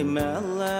My melon.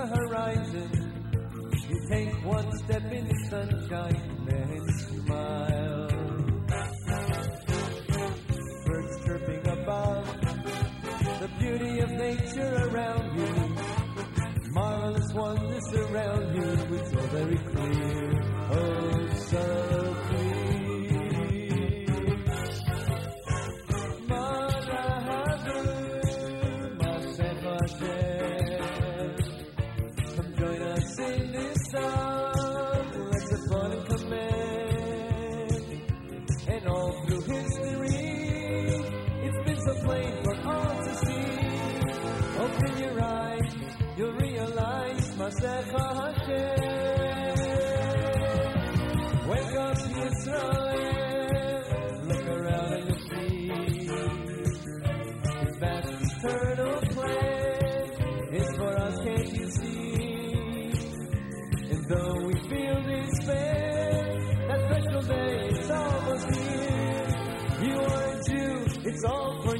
The horizon. You take one step in the sunshine, then smile. Birds chirping above, the beauty of nature around you. Marvelous wonders surround you, it's all very clear, oh plain for all to see. Open your eyes, you'll realize Masecha Hashem. Wake up, Yisrael. Look around and you'll see vast eternal plan is for us, can't you see? And though we feel despair, that special day is almost here. You are a Jew, it's all for you,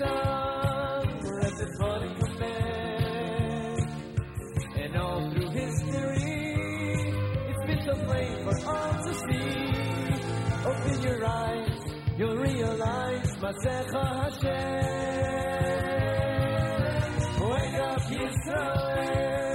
Song. Let's have fun and. All through history, it's been so plain for all to see. Open your eyes, you'll realize Masecha Hashem. Wake up, Yisrael.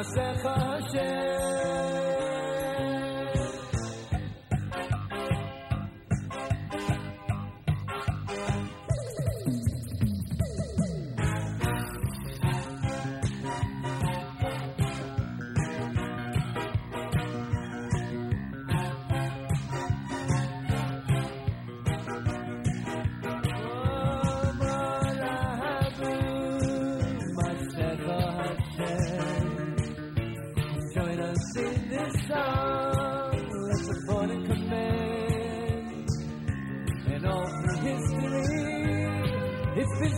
You, Masecha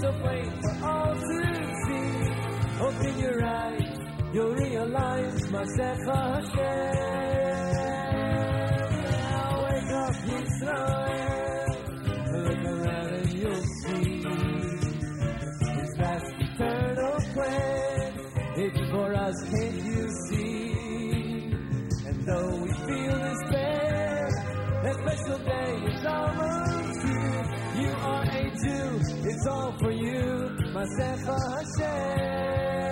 it's plain for all to see. Open your eyes, you'll realize Masecha Hashem. Now wake up, Yisrael. Look around and you'll see His vast eternal plan. It's for us, can't you see? And though we feel despair, that special day is almost here. You are a Jew, it's all for you, Masecha Hashem.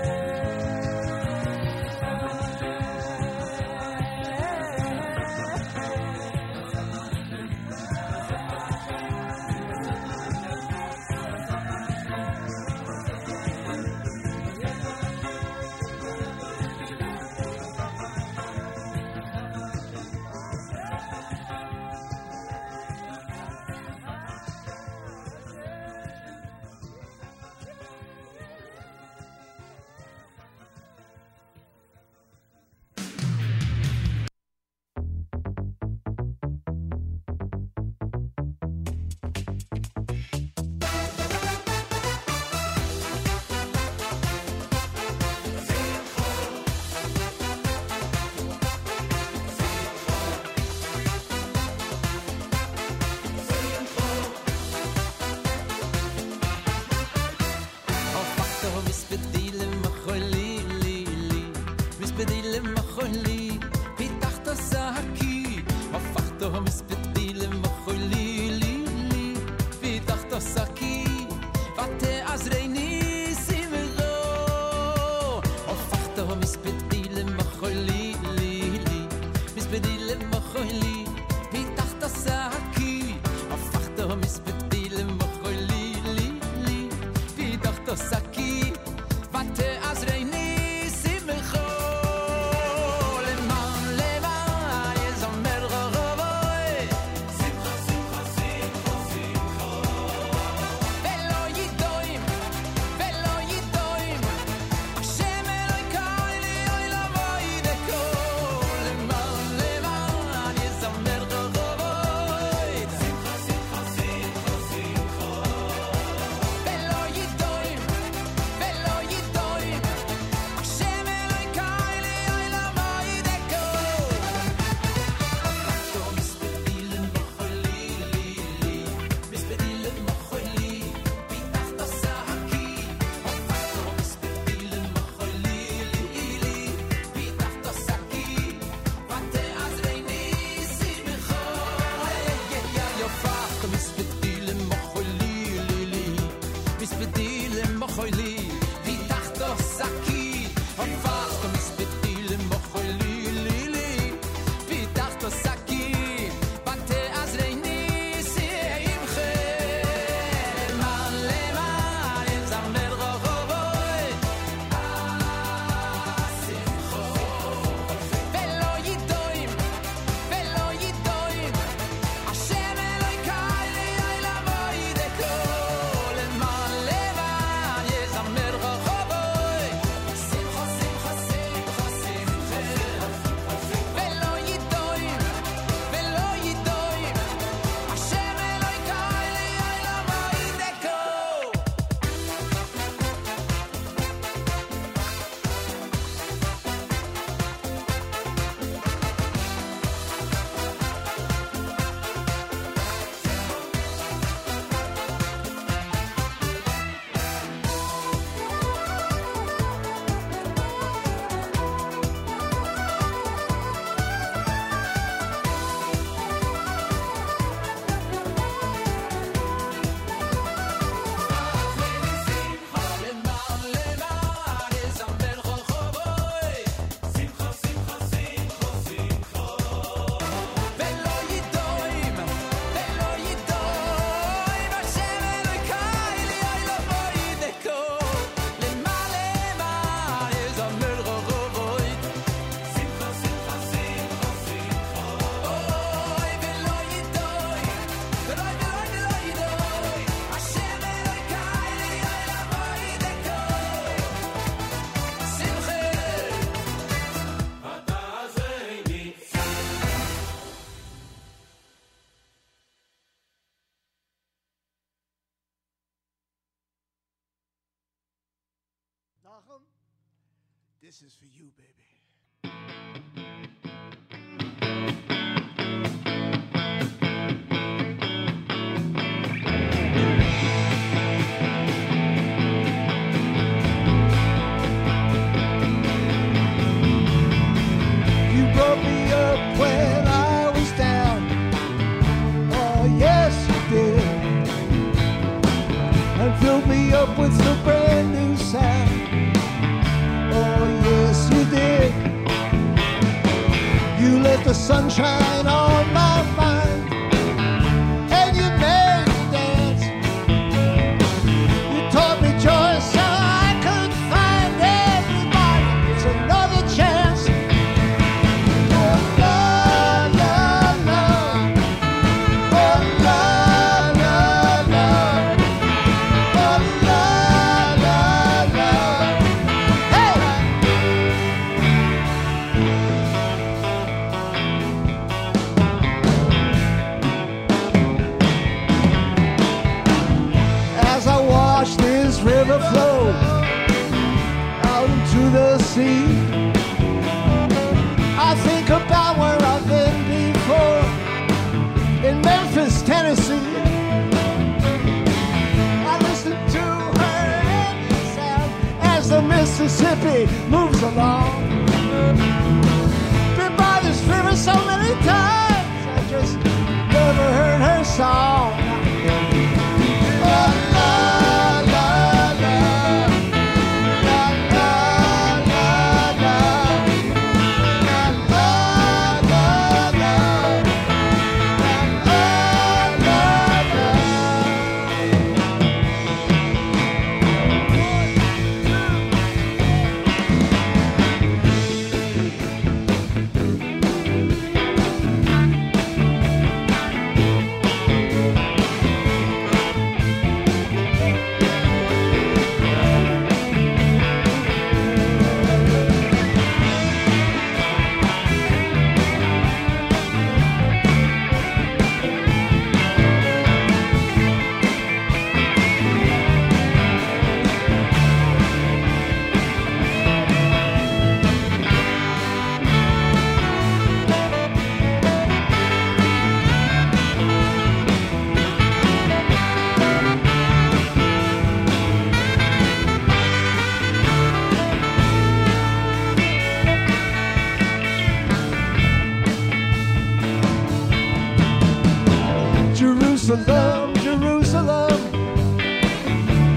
Jerusalem, Jerusalem,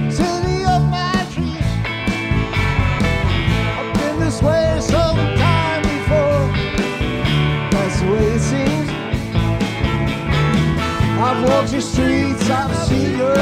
city of my dreams. I've been this way some time before. That's the way it seems. I've walked your streets, I've seen your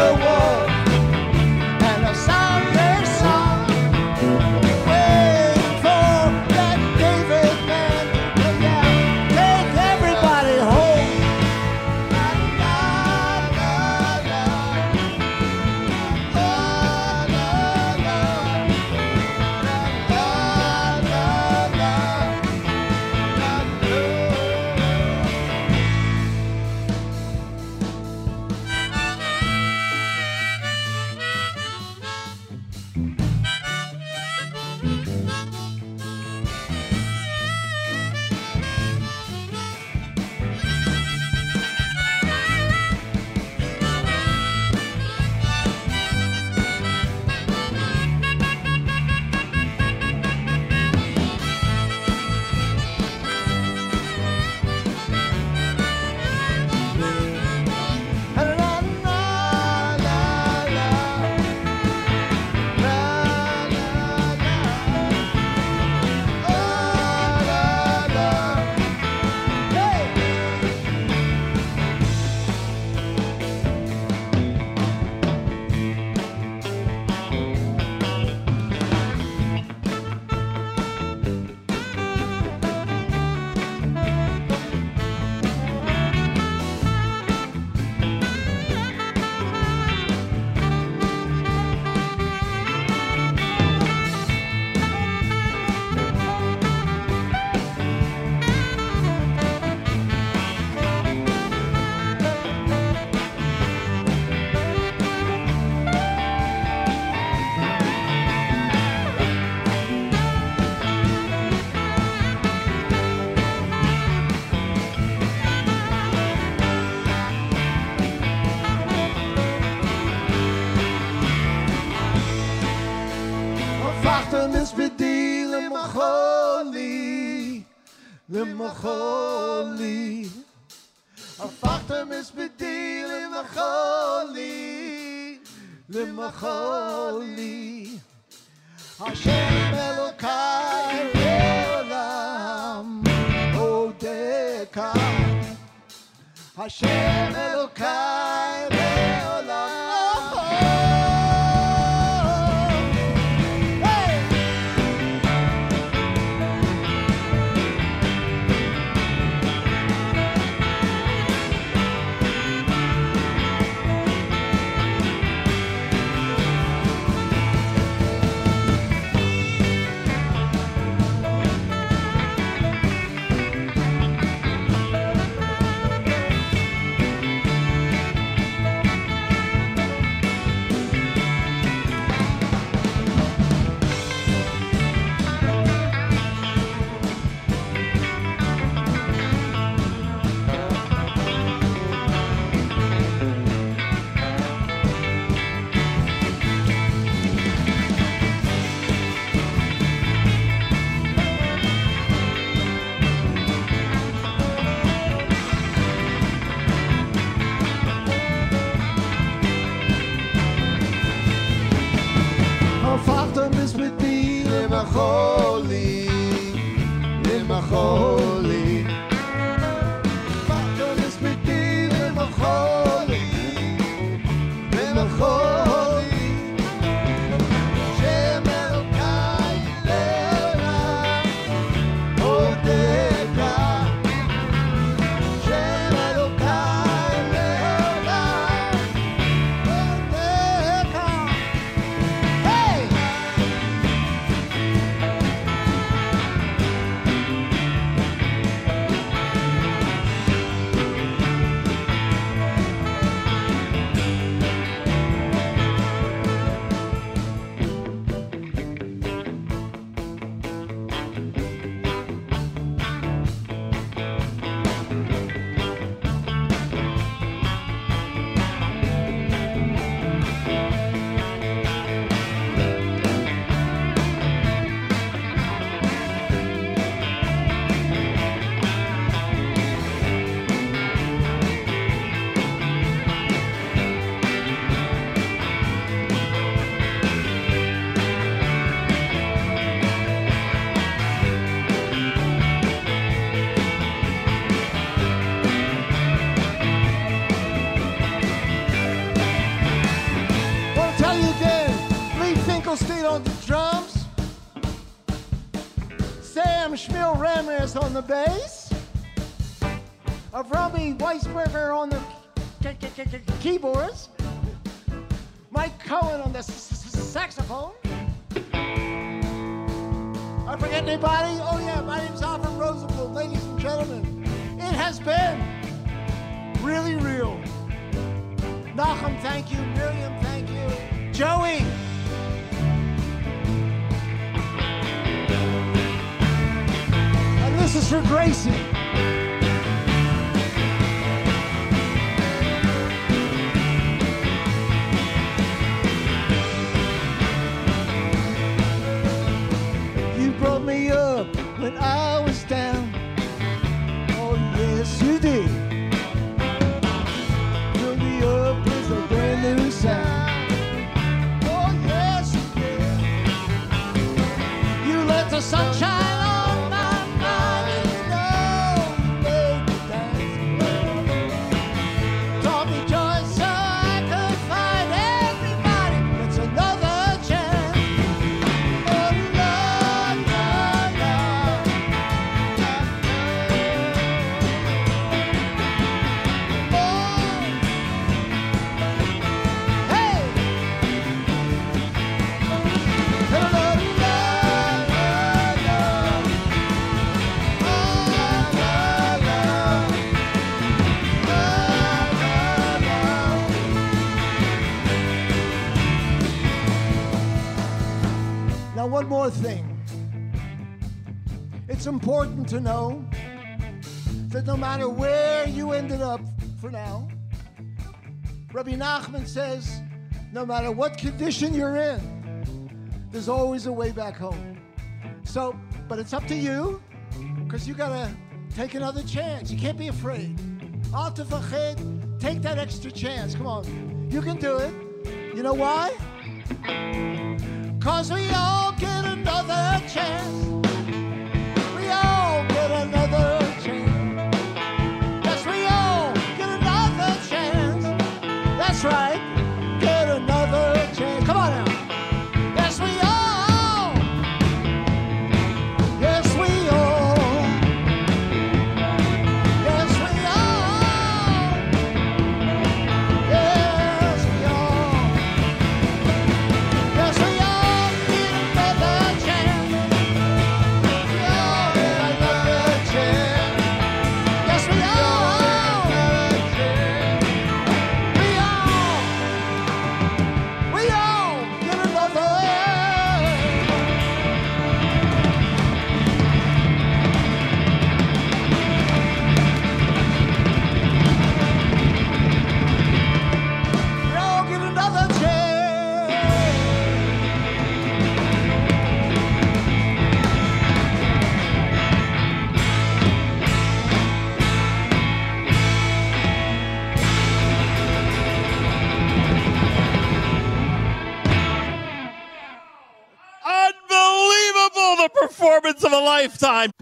on the bass, of Robbie Weisberger on the keyboards, Mike Cohen on the saxophone. I forget anybody? Oh yeah, my name's Alfred Rosenblum, ladies and gentlemen. It has been really real. Nachum, thank you. Miriam, thank you. Joey. This is for Gracie. You brought me up when I was down. Oh, yes, you did. Fill me up with a brand new sound. Oh, sunshine one more thing. It's important to know that no matter where you ended up for now, Rabbi Nachman says, no matter what condition you're in, there's always a way back home. So, but it's up to you, because you gotta take another chance. You can't be afraid. Al take that extra chance. Come on, you can do it. You know why? Cause we all get another chance. We all get another chance. Yes, we all get another chance. That's right. Performance of a lifetime.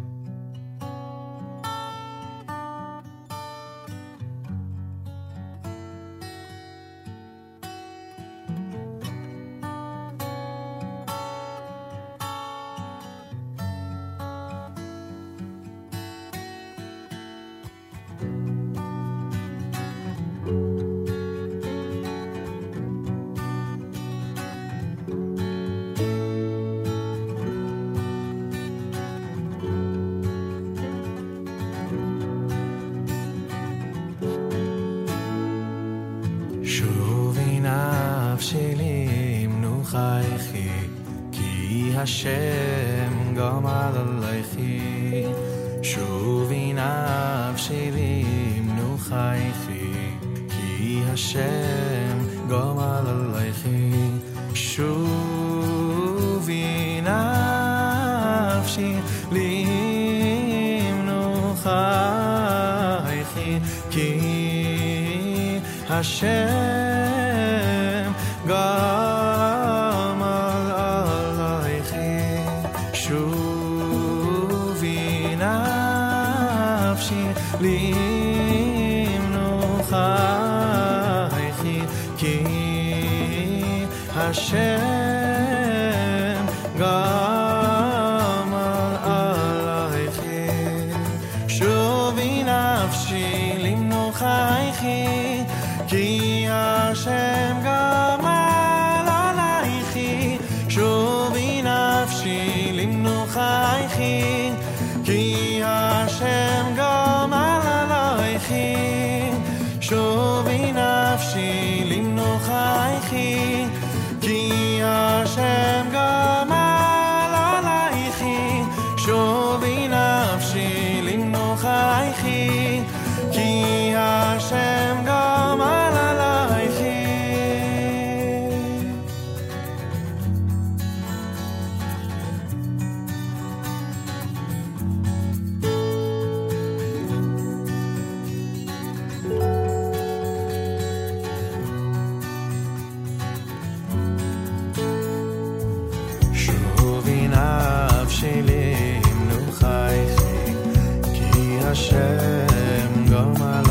Hashem, go my Gomala.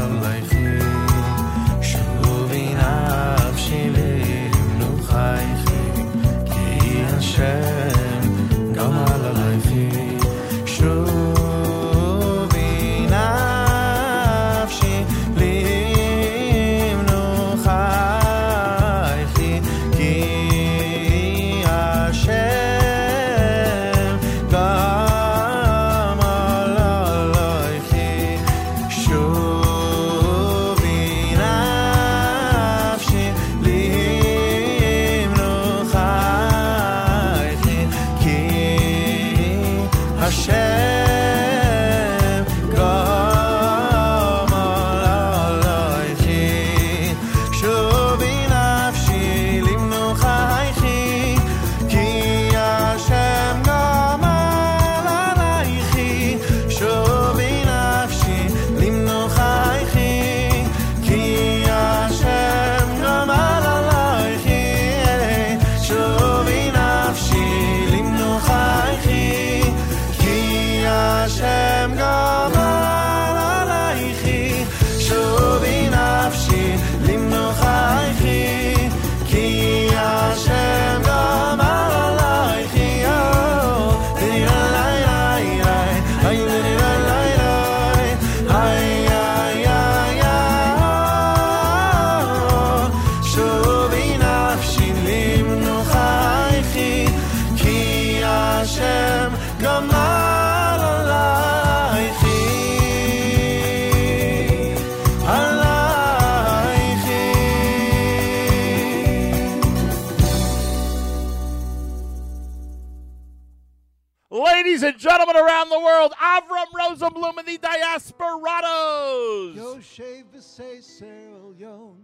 Rosenblum and the Diasporados. Yo Shevise Serel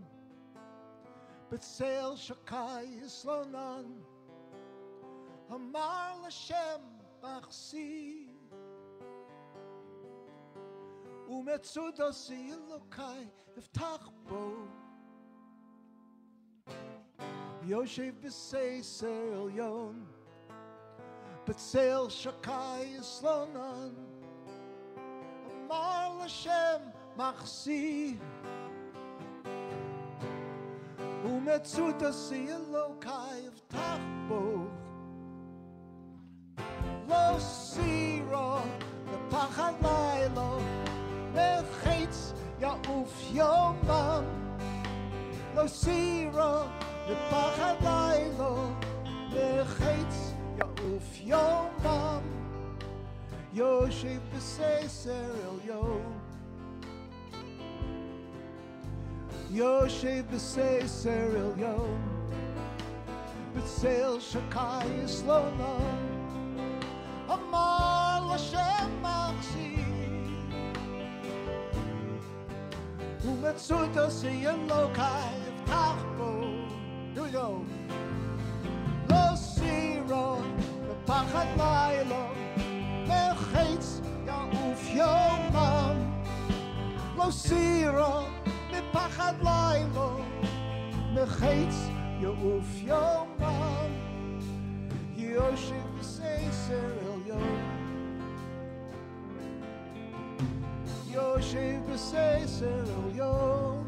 But sail Shakai is Slonan, Amar Lashem Bachsi, Umetsudosi Elokai Iftach Bo. Yoshev B'Seiser But sail Shakai is Slonan, אמר לשם מחסי ומצות עשי אלוקי אבטח בו לא סירו לפחד לילה מחץ יעוף יומם לא סירו לפחד לילה מחץ יעוף יומם yo shape the say serial yo. Yo shape the say serial yo. But sail shakai is Metsuto see in lokai of Tahbo. Here we go. Lo Siro, the Pachat Lilo, vergeets jou of jou man Lo siro, me pachat lailo. Vergeets jou of jou man Yoshiv Seser El Yom Yoshiv Seser El Yom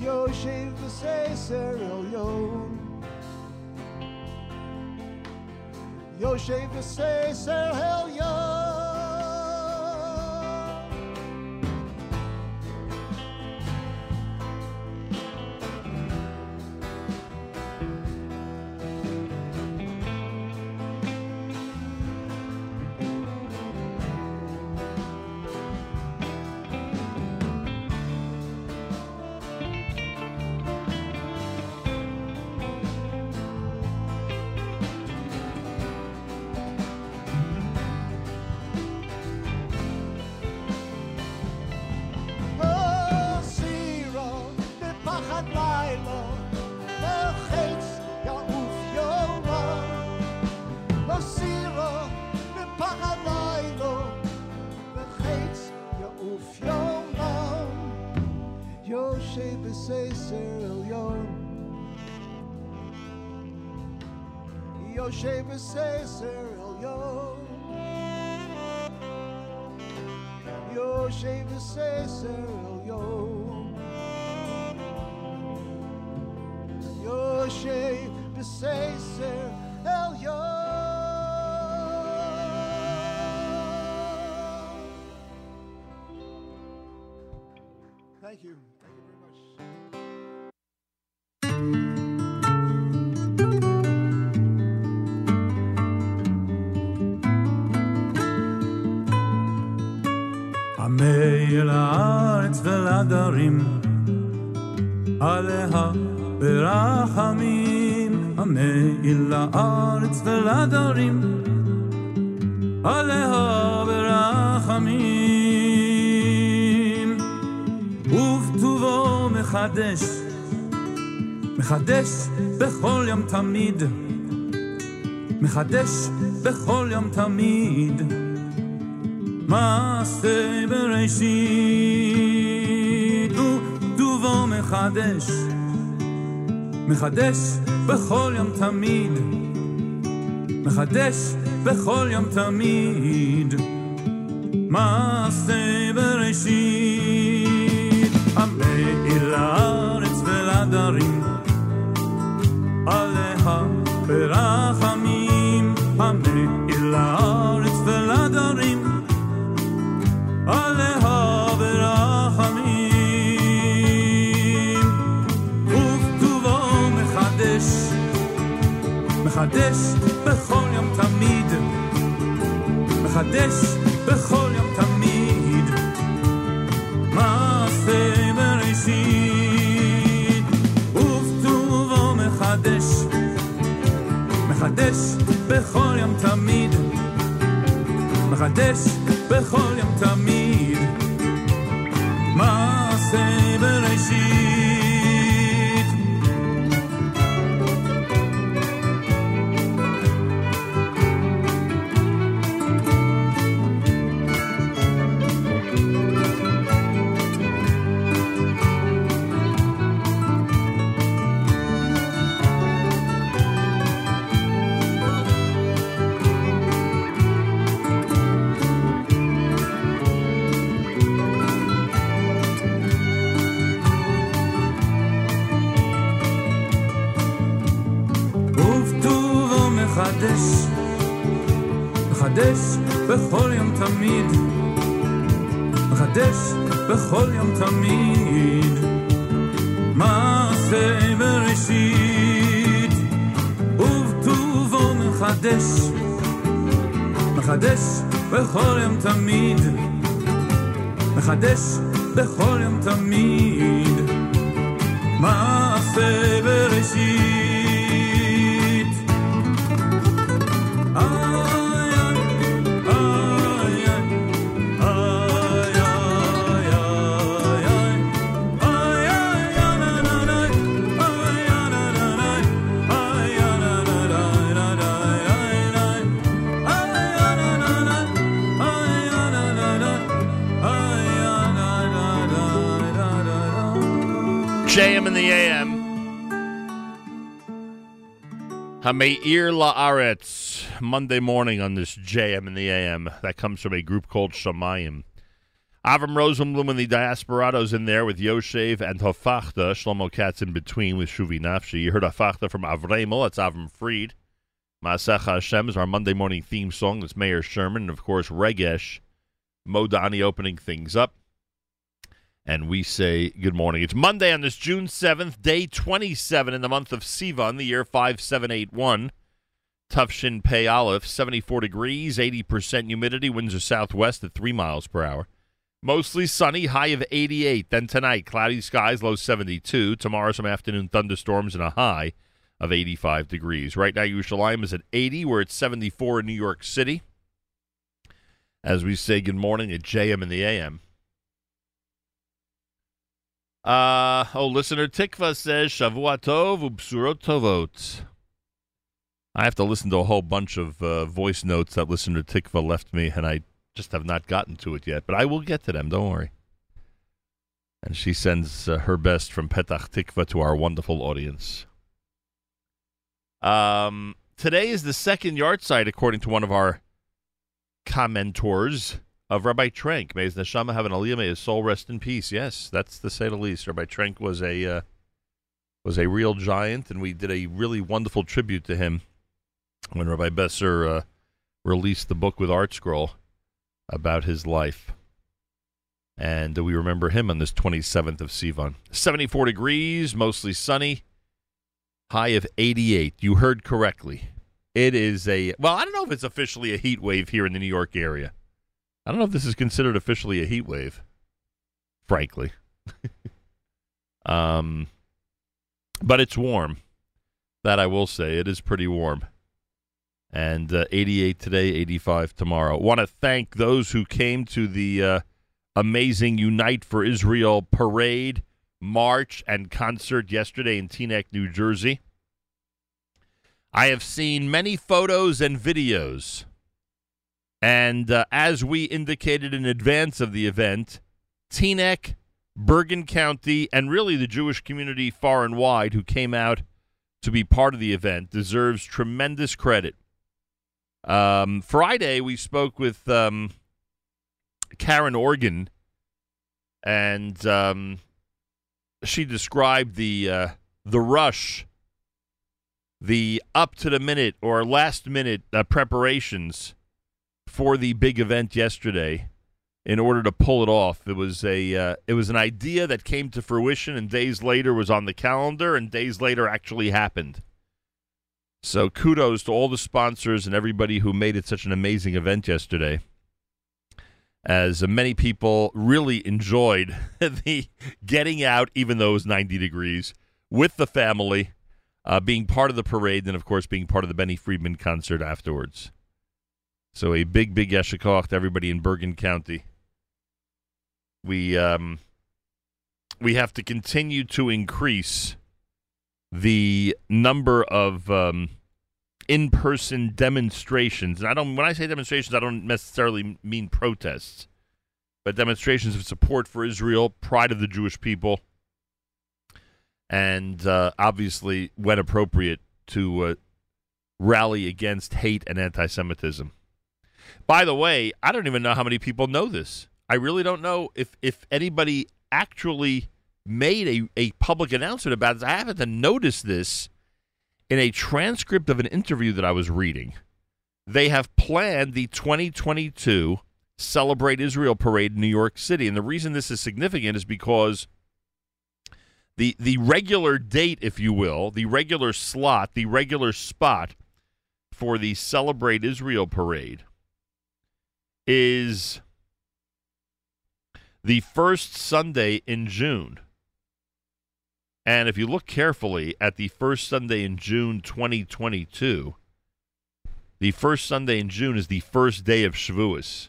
Yoshiv Seser El Yom Yo, shave to say, "Sir, hell yeah. Yosheva Seser El Yo. Yosheva Seser El Yo. Yosheva Seser El Yo. Thank you. הארץ ולדרים, עליה ברחמים. עמי אל הארץ ולדרים, עליה ברחמים. ובטובו מחדש, מחדש בכל יום תמיד, מחדש בכל יום תמיד. מעשה בראשית וטובו מחדש, מחדש בכל יום תמיד, מחדש בכל יום תמיד. מעשה בראשית, עמי אל הארץ ולדרים, עליה ברחמים, עמי אל מחדש בכל יום תמיד, מחדש בכל יום תמיד, מעשה בראשית, ובטובו מחדש, מחדש בכל יום תמיד. מחדש בכל יום תמיד. מעשה מחדש בכל יום תמיד, מחדש בכל יום תמיד, מעשה בראשית, ובטובו מחדש, מחדש בכל יום תמיד, מחדש בכל יום תמיד, מעשה בראשית. Hameir La'aretz, Monday morning on this JM in the AM. That comes from a group called Shamayim. Avram Rosenblum and the Diasporados in there with Yoshev and Hafachta. Shlomo Katz in between with Shuvi Nafshi. You heard Hafachta from Avremel. That's Avram Fried. Maasecha Hashem is our Monday morning theme song. That's Mayor Sherman. And, of course, Regesh Modani opening things up. And we say good morning. It's Monday on this June 7th, day 27 in the month of Sivan, the year 5781. Tufshin Pei Aleph, 74 degrees, 80% humidity, winds are southwest at 3 miles per hour. Mostly sunny, high of 88. Then tonight, cloudy skies, low 72. Tomorrow, some afternoon thunderstorms and a high of 85 degrees. Right now, Yerushalayim is at 80. We're at 74 in New York City. As we say good morning at JM in the AM. Uh, oh, listener Tikva says Shavua Tov Ubsurot Tovot. I have to listen to a whole bunch of uh, voice notes that listener Tikva left me, and I just have not gotten to it yet. But I will get to them. Don't worry. And she sends uh, her best from Petach Tikva to our wonderful audience. Um, today is the second yahrzeit, according to one of our commentors of Rabbi Trenk. May his neshama have an aliyah, may his soul rest in peace. Yes, that's to say the least. Rabbi Trenk was a uh, was a real giant, and we did a really wonderful tribute to him when Rabbi Besser uh, released the book with ArtScroll about his life. And we remember him on this 27th of Sivan. 74 degrees, mostly sunny, high of 88. You heard correctly. It is a, well, I don't know if it's officially a heat wave here in the New York area. I don't know if this is considered officially a heat wave, frankly. um, but it's warm. That I will say. It is pretty warm. And uh, 88 today, 85 tomorrow. Want to thank those who came to the uh, amazing Unite for Israel parade, march, and concert yesterday in Teaneck, New Jersey. I have seen many photos and videos. And uh, as we indicated in advance of the event, Teaneck, Bergen County, and really the Jewish community far and wide who came out to be part of the event deserves tremendous credit. Um, Friday, we spoke with um, Karen Organ, and um, she described the uh, the rush, the up to the minute or last minute uh, preparations for the big event yesterday. In order to pull it off, it was a uh, it was an idea that came to fruition, and days later was on the calendar, and days later actually happened. So kudos to all the sponsors and everybody who made it such an amazing event yesterday as many people really enjoyed the getting out, even though it was 90 degrees, with the family, uh, being part of the parade, and of course being part of the Benny Friedman concert afterwards. So a big, big yasher koach to everybody in Bergen County. We um, we have to continue to increase the number of um, in-person demonstrations. And I don't when I say demonstrations, I don't necessarily mean protests, but demonstrations of support for Israel, pride of the Jewish people, and uh, obviously, when appropriate, to uh, rally against hate and anti-Semitism. By the way, I don't even know how many people know this. I really don't know if if anybody actually made a, a public announcement about this. I happened to notice this in a transcript of an interview that I was reading. They have planned the 2022 Celebrate Israel Parade in New York City. And the reason this is significant is because the the regular date, if you will, the regular slot, the regular spot for the Celebrate Israel Parade is the first Sunday in June. And if you look carefully at the first Sunday in June 2022, the first Sunday in June is the first day of Shavuos.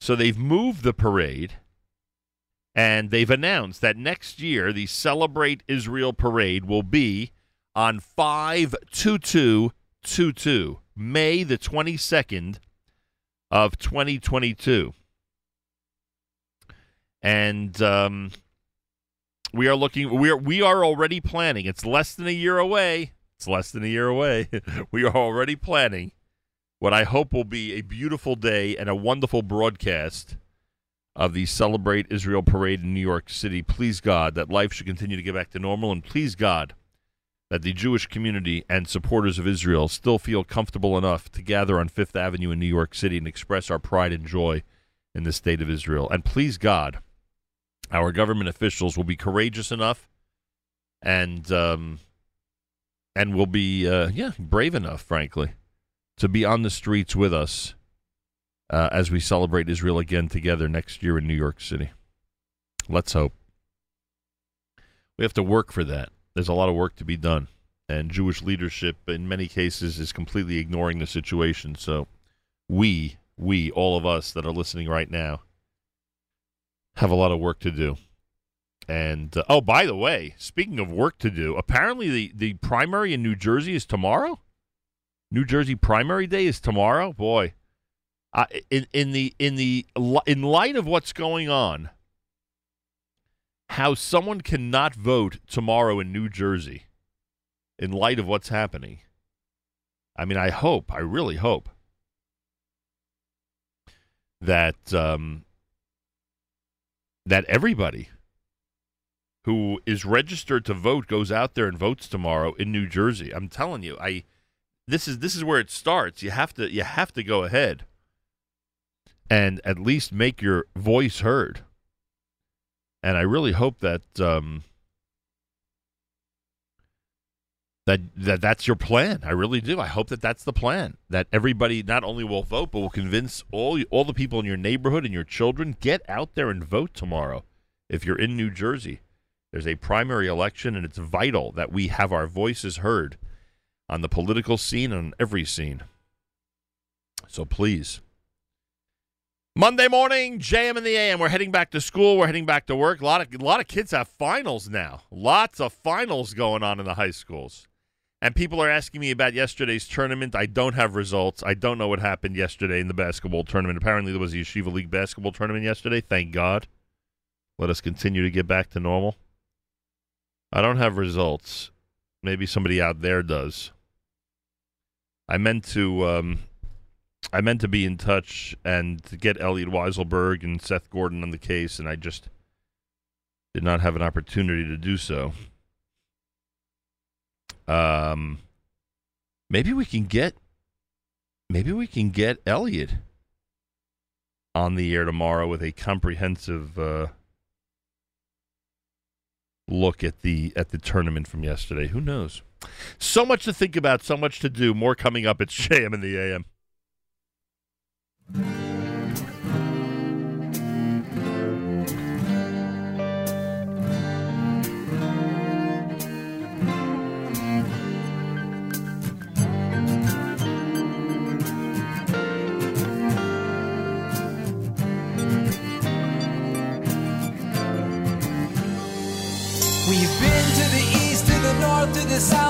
So they've moved the parade and they've announced that next year the Celebrate Israel parade will be on 52222, May the 22nd of 2022. And um, we are looking we are we are already planning. It's less than a year away. It's less than a year away. we are already planning what I hope will be a beautiful day and a wonderful broadcast of the Celebrate Israel Parade in New York City. Please God that life should continue to get back to normal and please God that the Jewish community and supporters of Israel still feel comfortable enough to gather on Fifth Avenue in New York City and express our pride and joy in the state of Israel. And please God our government officials will be courageous enough and um, and will be uh, yeah brave enough, frankly, to be on the streets with us uh, as we celebrate Israel again together next year in New York City. Let's hope. We have to work for that. There's a lot of work to be done, and Jewish leadership, in many cases, is completely ignoring the situation. So, we, we, all of us that are listening right now have a lot of work to do. And uh, oh, by the way, speaking of work to do, apparently the the primary in New Jersey is tomorrow. New Jersey primary day is tomorrow. Boy, uh, in in the in the in light of what's going on, how someone cannot vote tomorrow in New Jersey, in light of what's happening. I mean, I hope, I really hope that um, that everybody who is registered to vote goes out there and votes tomorrow in New Jersey. I'm telling you, I this is this is where it starts. You have to you have to go ahead and at least make your voice heard. And I really hope that um, that that that's your plan. I really do. I hope that that's the plan. That everybody not only will vote, but will convince all all the people in your neighborhood and your children get out there and vote tomorrow. If you're in New Jersey, there's a primary election, and it's vital that we have our voices heard on the political scene and on every scene. So please. Monday morning, JM in the AM. We're heading back to school. We're heading back to work. A lot of a lot of kids have finals now. Lots of finals going on in the high schools. And people are asking me about yesterday's tournament. I don't have results. I don't know what happened yesterday in the basketball tournament. Apparently, there was a Yeshiva League basketball tournament yesterday. Thank God. Let us continue to get back to normal. I don't have results. Maybe somebody out there does. I meant to. Um, I meant to be in touch and to get Elliot Weiselberg and Seth Gordon on the case, and I just did not have an opportunity to do so. Um, maybe we can get, maybe we can get Elliot on the air tomorrow with a comprehensive uh, look at the at the tournament from yesterday. Who knows? So much to think about, so much to do. More coming up. It's JM in the AM. We've been to the east, to the north, to the south,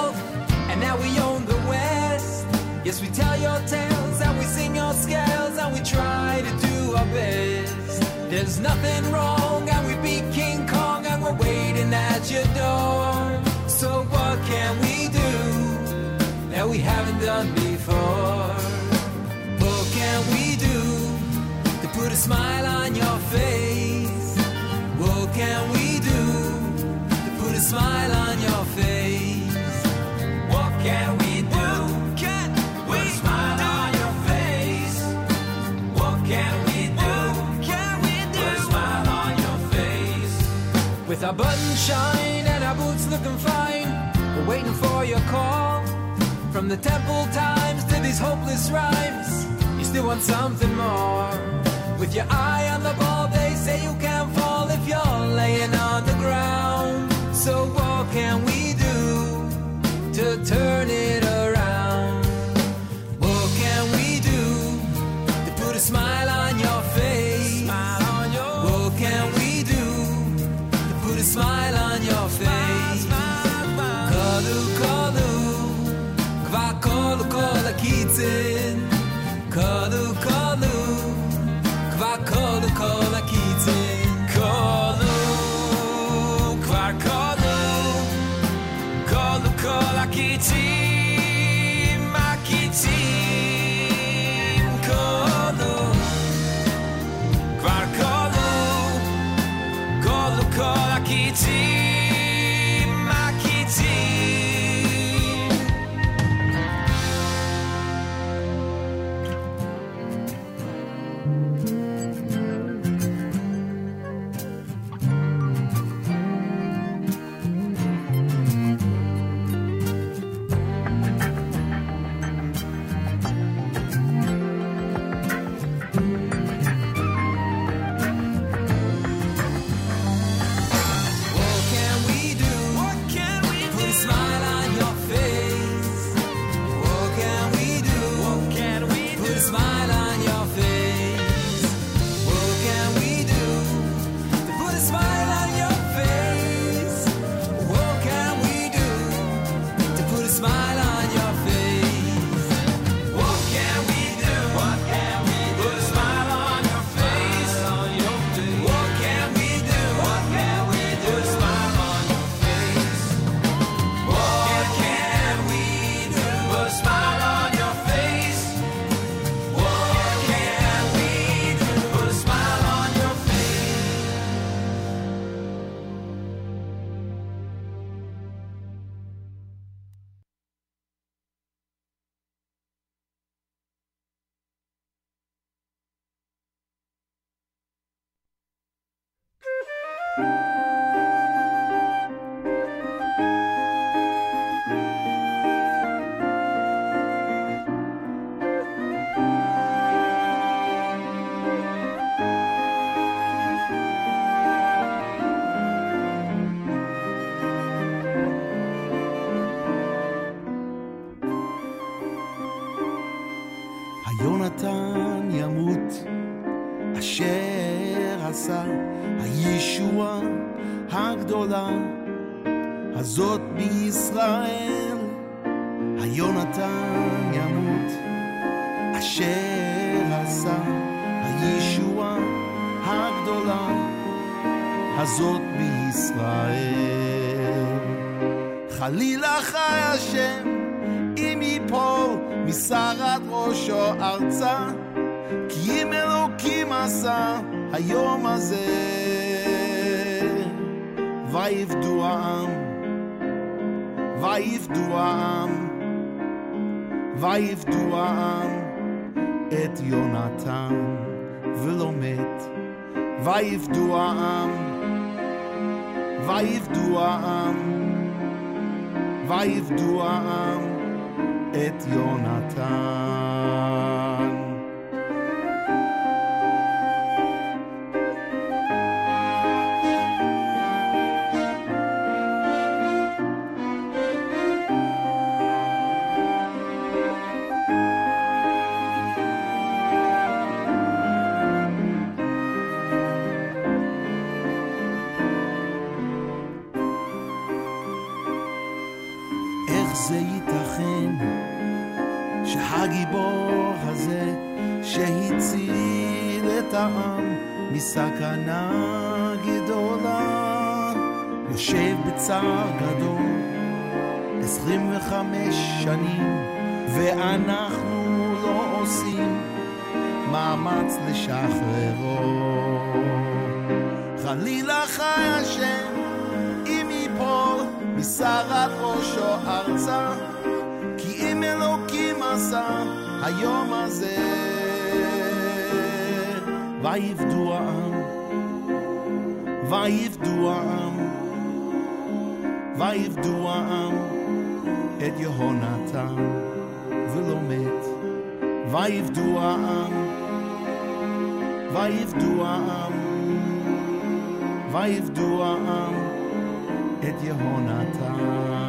There's nothing wrong, and we beat King Kong and we're waiting at your door. So what can we do that we haven't done before? What can we do to put a smile on your face? With our buttons shine and our boots looking fine, we're waiting for your call. From the temple times to these hopeless rhymes, you still want something more. With your eye on the ball, they say you can't fall if you're laying on the ground. So what can we do to turn it around? What can we do to put a smile on your face? ויפדו העם את יונתן ולא מת, ויפדו העם, ויפדו העם, ויפדו העם את יונתן. חלילה חי השם אם ייפול משרת ראשו ארצה כי אם אלוקים עשה היום הזה. ויפדו העם ויפדו העם ויפדו העם את יהונתן ולא מת. ויפדו העם ויפדו העם ויפדו העם את יהונתן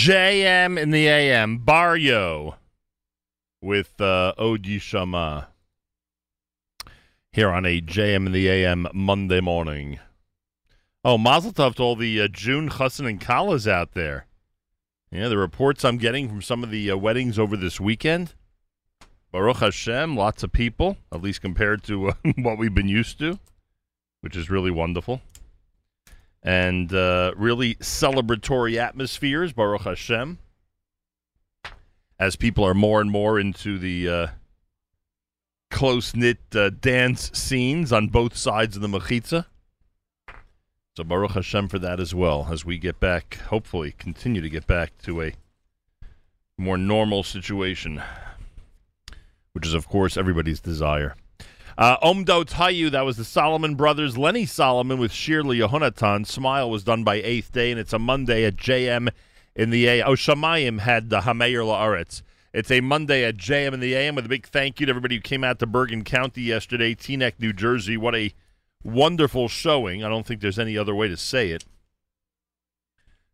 JM in the AM. Barrio with uh, Od Yishama here on a JM in the AM Monday morning. Oh, Mazel Tov to all the uh, June Chassan and Kalas out there. Yeah, the reports I'm getting from some of the uh, weddings over this weekend. Baruch Hashem, lots of people, at least compared to uh, what we've been used to, which is really wonderful. And uh, really celebratory atmospheres, Baruch Hashem, as people are more and more into the uh, close knit uh, dance scenes on both sides of the Mechitza. So Baruch Hashem for that as well, as we get back, hopefully, continue to get back to a more normal situation, which is, of course, everybody's desire. Uh, Omdo Tayu, that was the Solomon brothers. Lenny Solomon with Shirley Yehonatan. Smile was done by Eighth Day, and it's a Monday at JM in the A. Oh, Shamayim had the Hameir La'aretz. It's a Monday at JM in the AM with a big thank you to everybody who came out to Bergen County yesterday, Teaneck, New Jersey. What a wonderful showing. I don't think there's any other way to say it.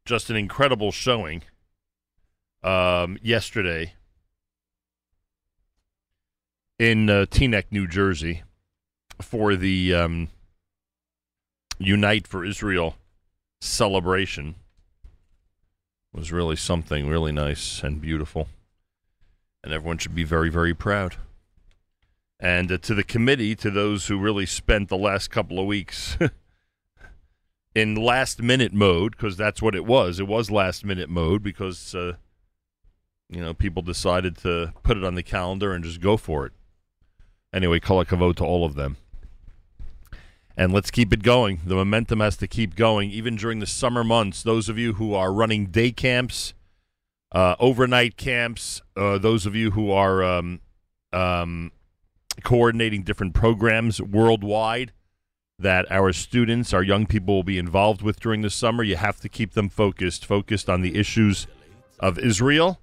Just an incredible showing um, yesterday in uh, Teaneck, New Jersey, for the um, Unite for Israel celebration. It was really something really nice and beautiful. And everyone should be very, very proud. And uh, to the committee, to those who really spent the last couple of weeks in last minute mode, because that's what it was. It was last minute mode because, uh, you know, people decided to put it on the calendar and just go for it. Anyway, kol hakavod to all of them. And let's keep it going. The momentum has to keep going, even during the summer months. Those of you who are running day camps, uh, overnight camps, uh, those of you who are um, um, coordinating different programs worldwide that our students, our young people will be involved with during the summer, you have to keep them focused, focused on the issues of Israel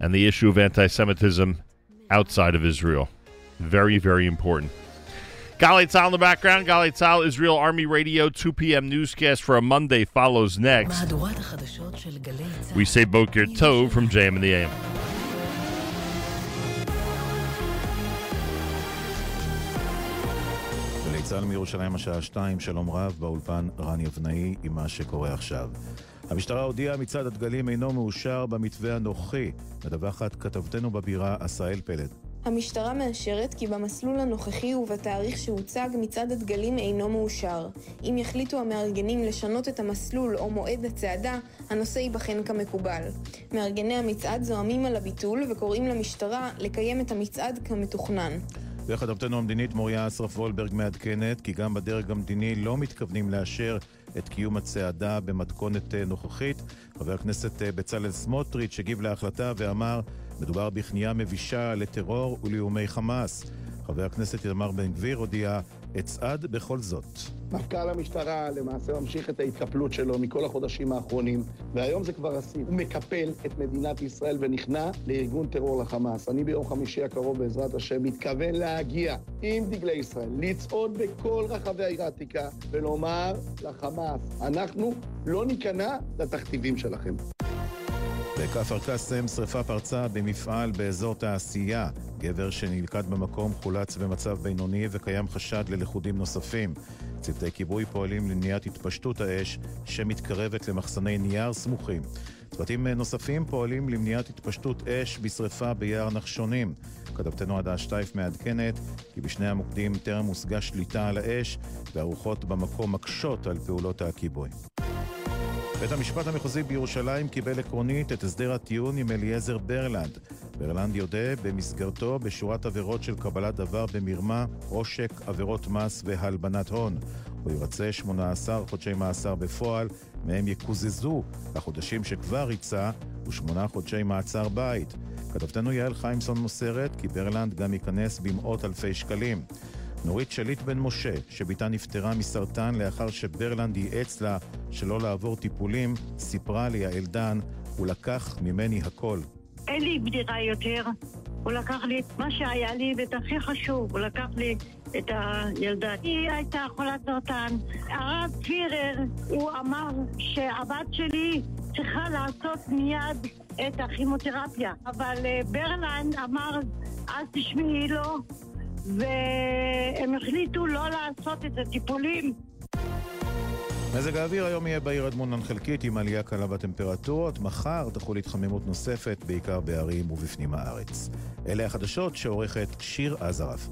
and the issue of anti Semitism outside of Israel. Very, very important. Galei Tzahal in the background. Galei Tzahal, Israel Army Radio, 2 p.m. newscast for a Monday follows next. We say Boker Tov from JM in the AM. צה"ל מירושלים השעה 2, שלום רב, באולפן רני אבנאי עם מה שקורה עכשיו. המשטרה הודיעה מצעד הדגלים אינו מאושר במתווה הנוכחי, מדווחת כתבתנו בבירה עשהאל פלד. המשטרה מאשרת כי במסלול הנוכחי ובתאריך שהוצג מצעד הדגלים אינו מאושר. אם יחליטו המארגנים לשנות את המסלול או מועד הצעדה, הנושא ייבחן כמקובל. מארגני המצעד זועמים על הביטול וקוראים למשטרה לקיים את המצעד כמתוכנן. וכתבתנו המדינית מוריה אסרף וולברג מעדכנת כי גם בדרג המדיני לא מתכוונים לאשר את קיום הצעדה במתכונת אה, נוכחית. חבר הכנסת אה, בצלאל סמוטריץ' הגיב להחלטה ואמר מדובר בכניעה מבישה לטרור ולאיומי חמאס. חבר הכנסת איתמר בן גביר הודיע אצעד בכל זאת. מפכ"ל המשטרה למעשה ממשיך את ההתקפלות שלו מכל החודשים האחרונים, והיום זה כבר השיא. הוא מקפל את מדינת ישראל ונכנע לארגון טרור לחמאס. אני ביום חמישי הקרוב, בעזרת השם, מתכוון להגיע עם דגלי ישראל, לצעוד בכל רחבי העיר העתיקה ולומר לחמאס, אנחנו לא ניכנע לתכתיבים שלכם. בכפר קאסם שרפה פרצה במפעל באזור תעשייה. גבר שנלכד במקום חולץ במצב בינוני וקיים חשד ללכודים נוספים. צוותי כיבוי פועלים למניעת התפשטות האש שמתקרבת למחסני נייר סמוכים. צוותים נוספים פועלים למניעת התפשטות אש בשרפה ביער נחשונים. כתבתנו עדה שטייף מעדכנת כי בשני המוקדים טרם הושגה שליטה על האש והרוחות במקום מקשות על פעולות הכיבוי. בית המשפט המחוזי בירושלים קיבל עקרונית את הסדר הטיעון עם אליעזר ברלנד. ברלנד יודה במסגרתו בשורת עבירות של קבלת דבר במרמה, עושק, עבירות מס והלבנת הון. הוא ירצה 18 חודשי מאסר בפועל, מהם יקוזזו החודשים שכבר ריצה ושמונה חודשי מעצר בית. כתבתנו יעל חיימסון מוסרת כי ברלנד גם ייכנס במאות אלפי שקלים. נורית שליט בן משה, שבתה נפטרה מסרטן לאחר שברלנד ייעץ לה שלא לעבור טיפולים, סיפרה ליעל דן, הוא לקח ממני הכל. אין לי ברירה יותר. הוא לקח לי את מה שהיה לי ואת הכי חשוב, הוא לקח לי את הילדה. היא הייתה חולת סרטן. הרב פירר, הוא אמר שהבת שלי צריכה לעשות מיד את הכימותרפיה. אבל אה, ברלנד אמר, אז תשמעי לו, והם החליטו לא לעשות את הטיפולים. מזג האוויר היום יהיה בעיר אדמונן חלקית עם עלייה קלה בטמפרטורות. מחר תחול התחממות נוספת, בעיקר בערים ובפנים הארץ. אלה החדשות שעורכת שיר עזרף.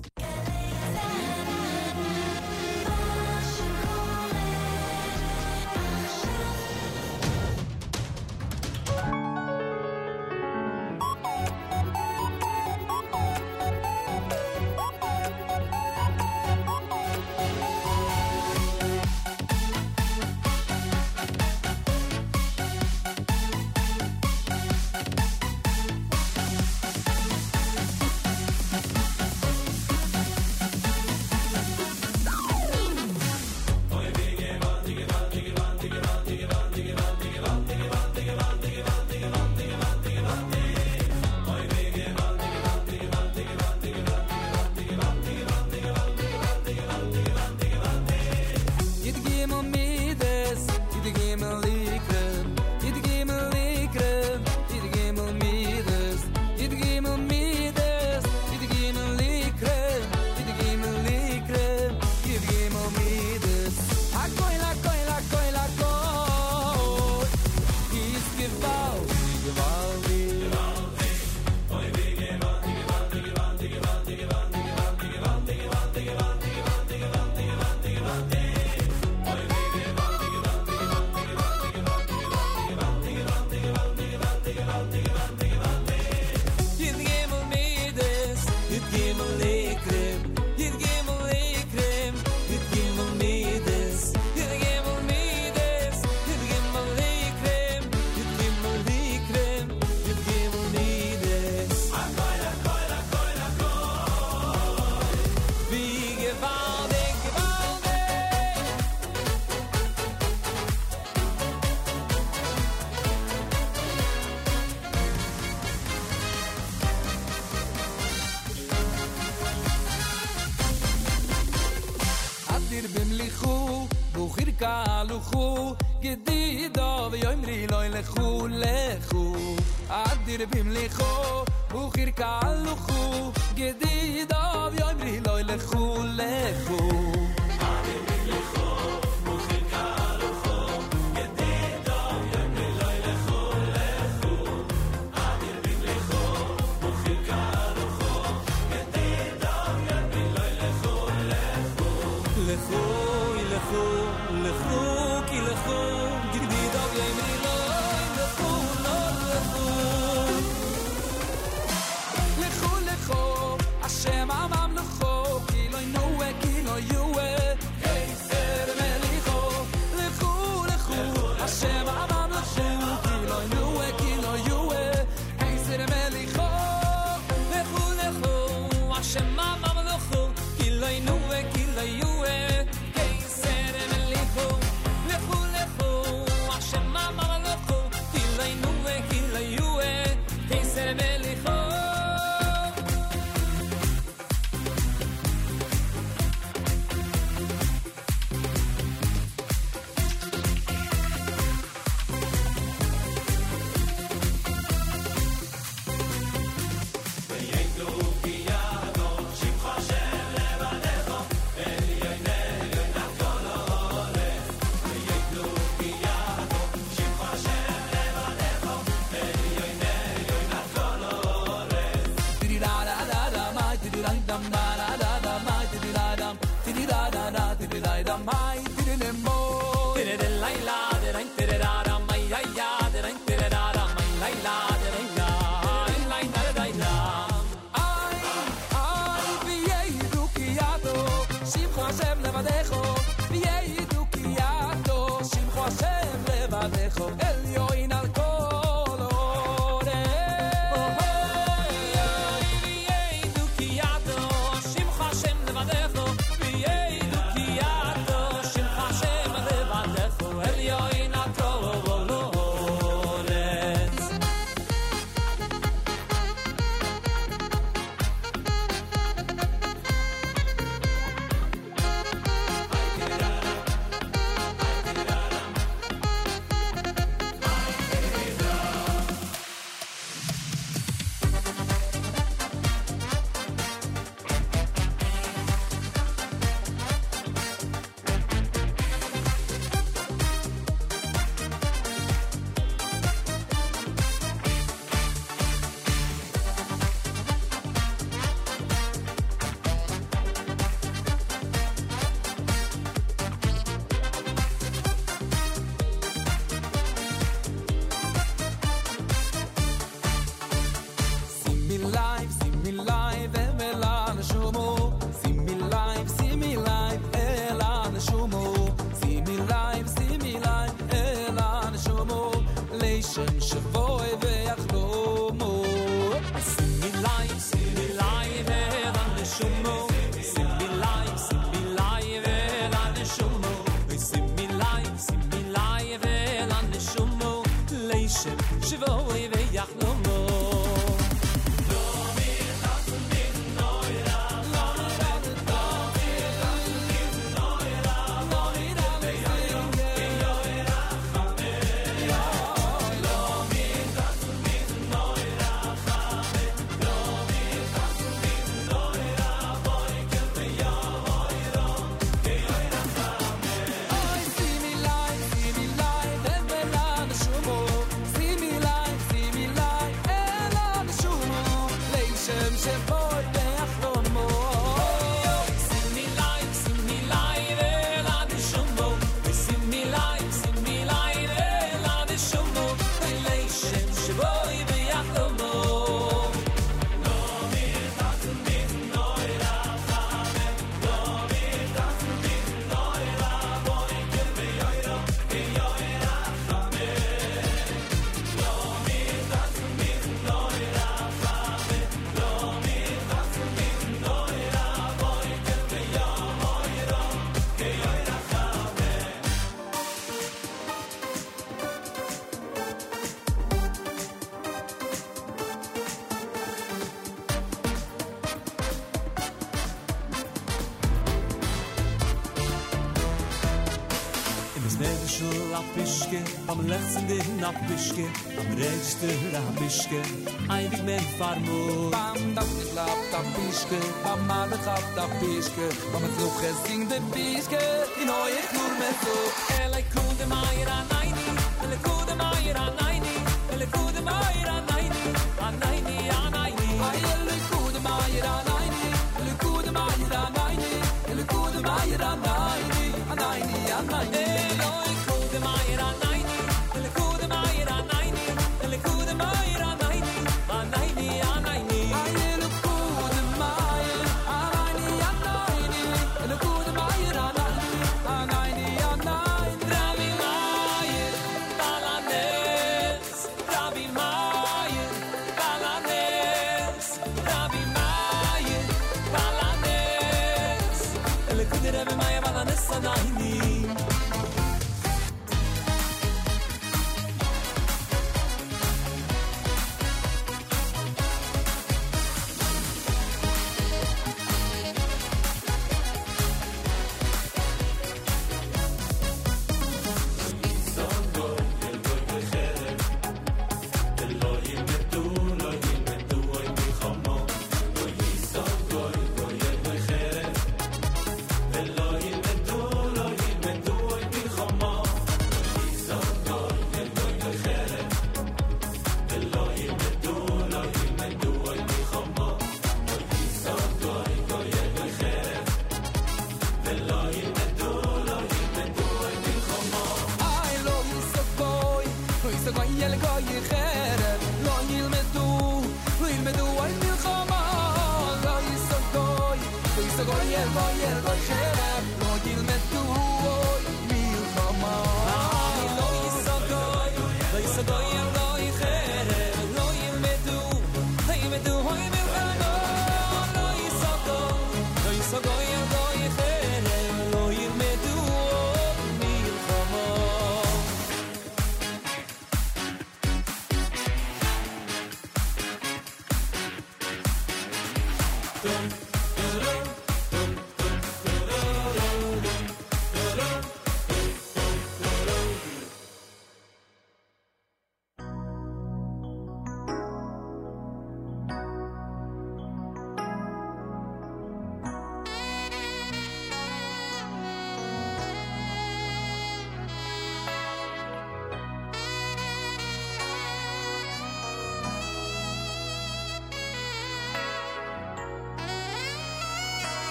rabishke am regste rabishke ein wie men farmo. Bam da klap da pishke bam mal da klap da pishke bam zu gesing er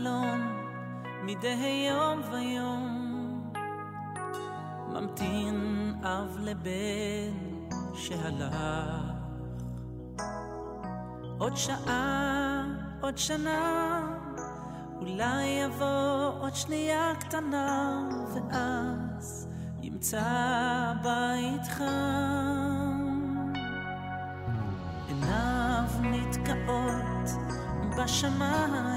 בחלון מדי יום ויום. ממתין אב לבן שהלך. עוד שעה, עוד שנה אולי יבוא עוד שנייה קטנה ואז ימצא בית חם. עיניו נתקעות בשמיים.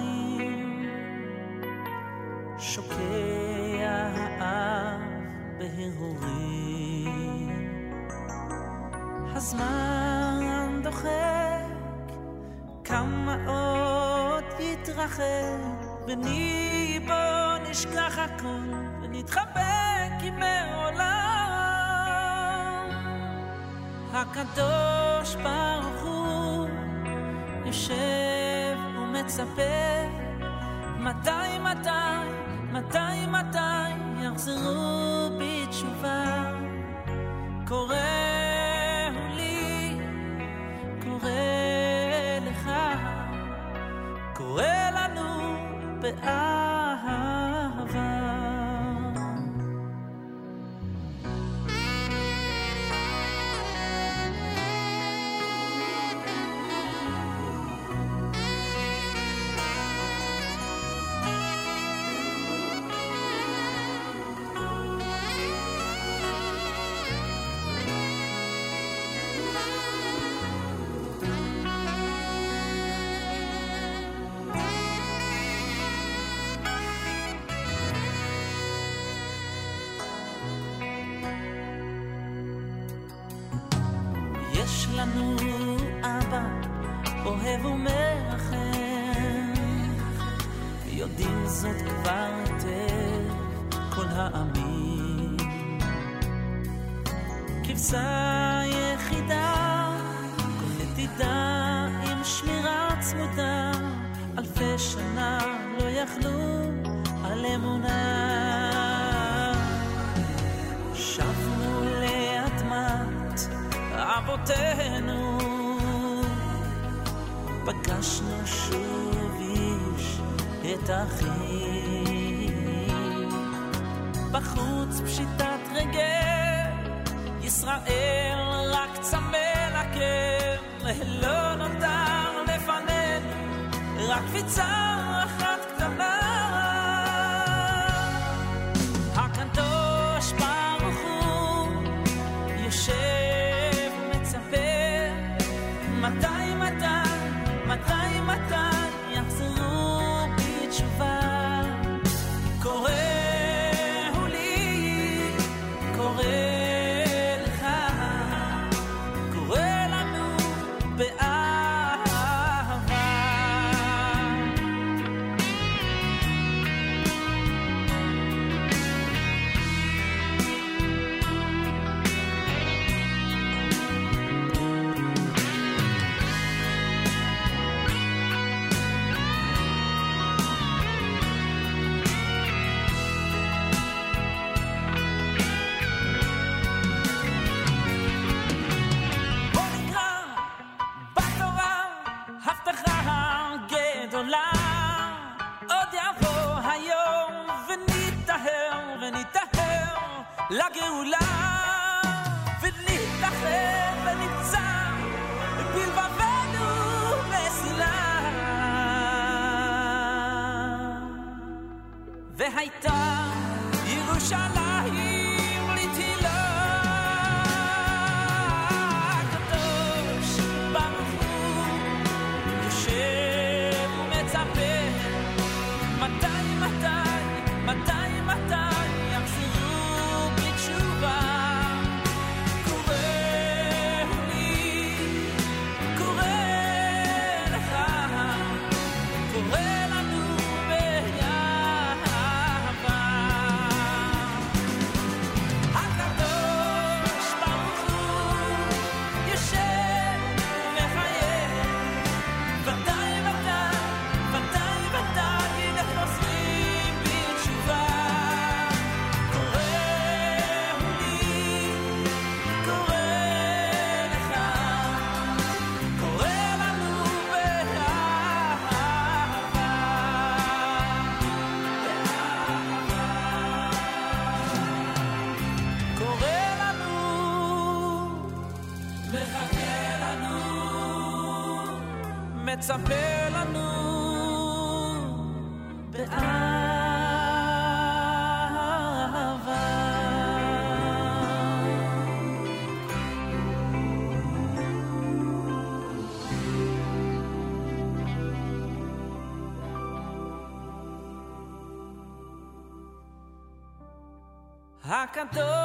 הזמן דוחק, כמה עוד יתרחק, בני בוא נשכח הכל ונתחבק עם העולם. הקדוש ברוך הוא יושב ומצפה, מתי מתי, מתי מתי יחזרו בתשובה. קורא but I ספר לנו באהבה. הקדוש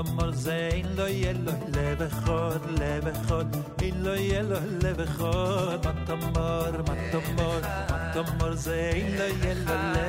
do mor ze in lo yelo le bechod le bechod in lo yelo le bechod mat do mor mat lo yelo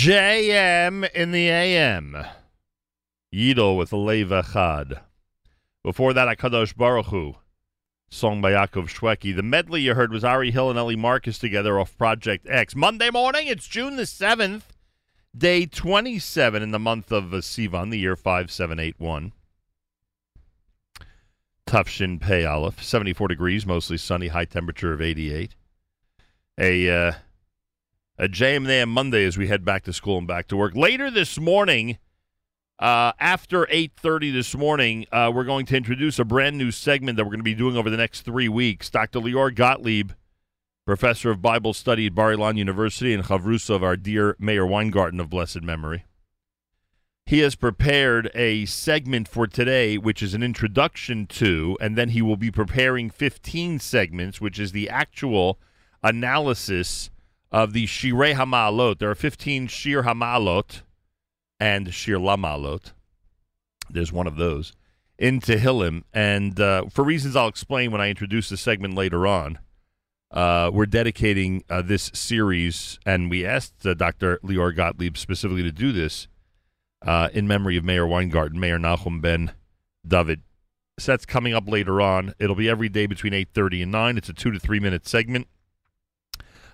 JM in the AM. Yidel with Lev Echad. Before that, Akadosh Baruch Hu, song by Yaakov Shweki. The medley you heard was Ari Hill and Ellie Marcus together off Project X. Monday morning, it's June the 7th, day 27 in the month of Sivan, the year 5781. Tufshin Pei Aleph, 74 degrees, mostly sunny, high temperature of 88. A uh, a JM AM Monday as we head back to school and back to work. Later this morning, uh, after 8.30 this morning, uh, we're going to introduce a brand new segment that we're going to be doing over the next three weeks. Dr. Lior Gottlieb, professor of Bible study at Bar Ilan University and Chavrusa of our dear Meir Weingarten of blessed memory. He has prepared a segment for today, which is an introduction to, and then he will be preparing 15 segments, which is the actual analysis of the Shirei Hamalot. There are 15 Shir Hamalot and Shir Lamalot. There's one of those in Tehillim. And uh, for reasons I'll explain when I introduce the segment later on, uh, we're dedicating uh, this series, and we asked uh, Dr. Lior Gottlieb specifically to do this uh, in memory of Meir Weingarten, Meir Nahum Ben David. So that's coming up later on. It'll be every day between 8.30 and 9. It's a two to three minute segment.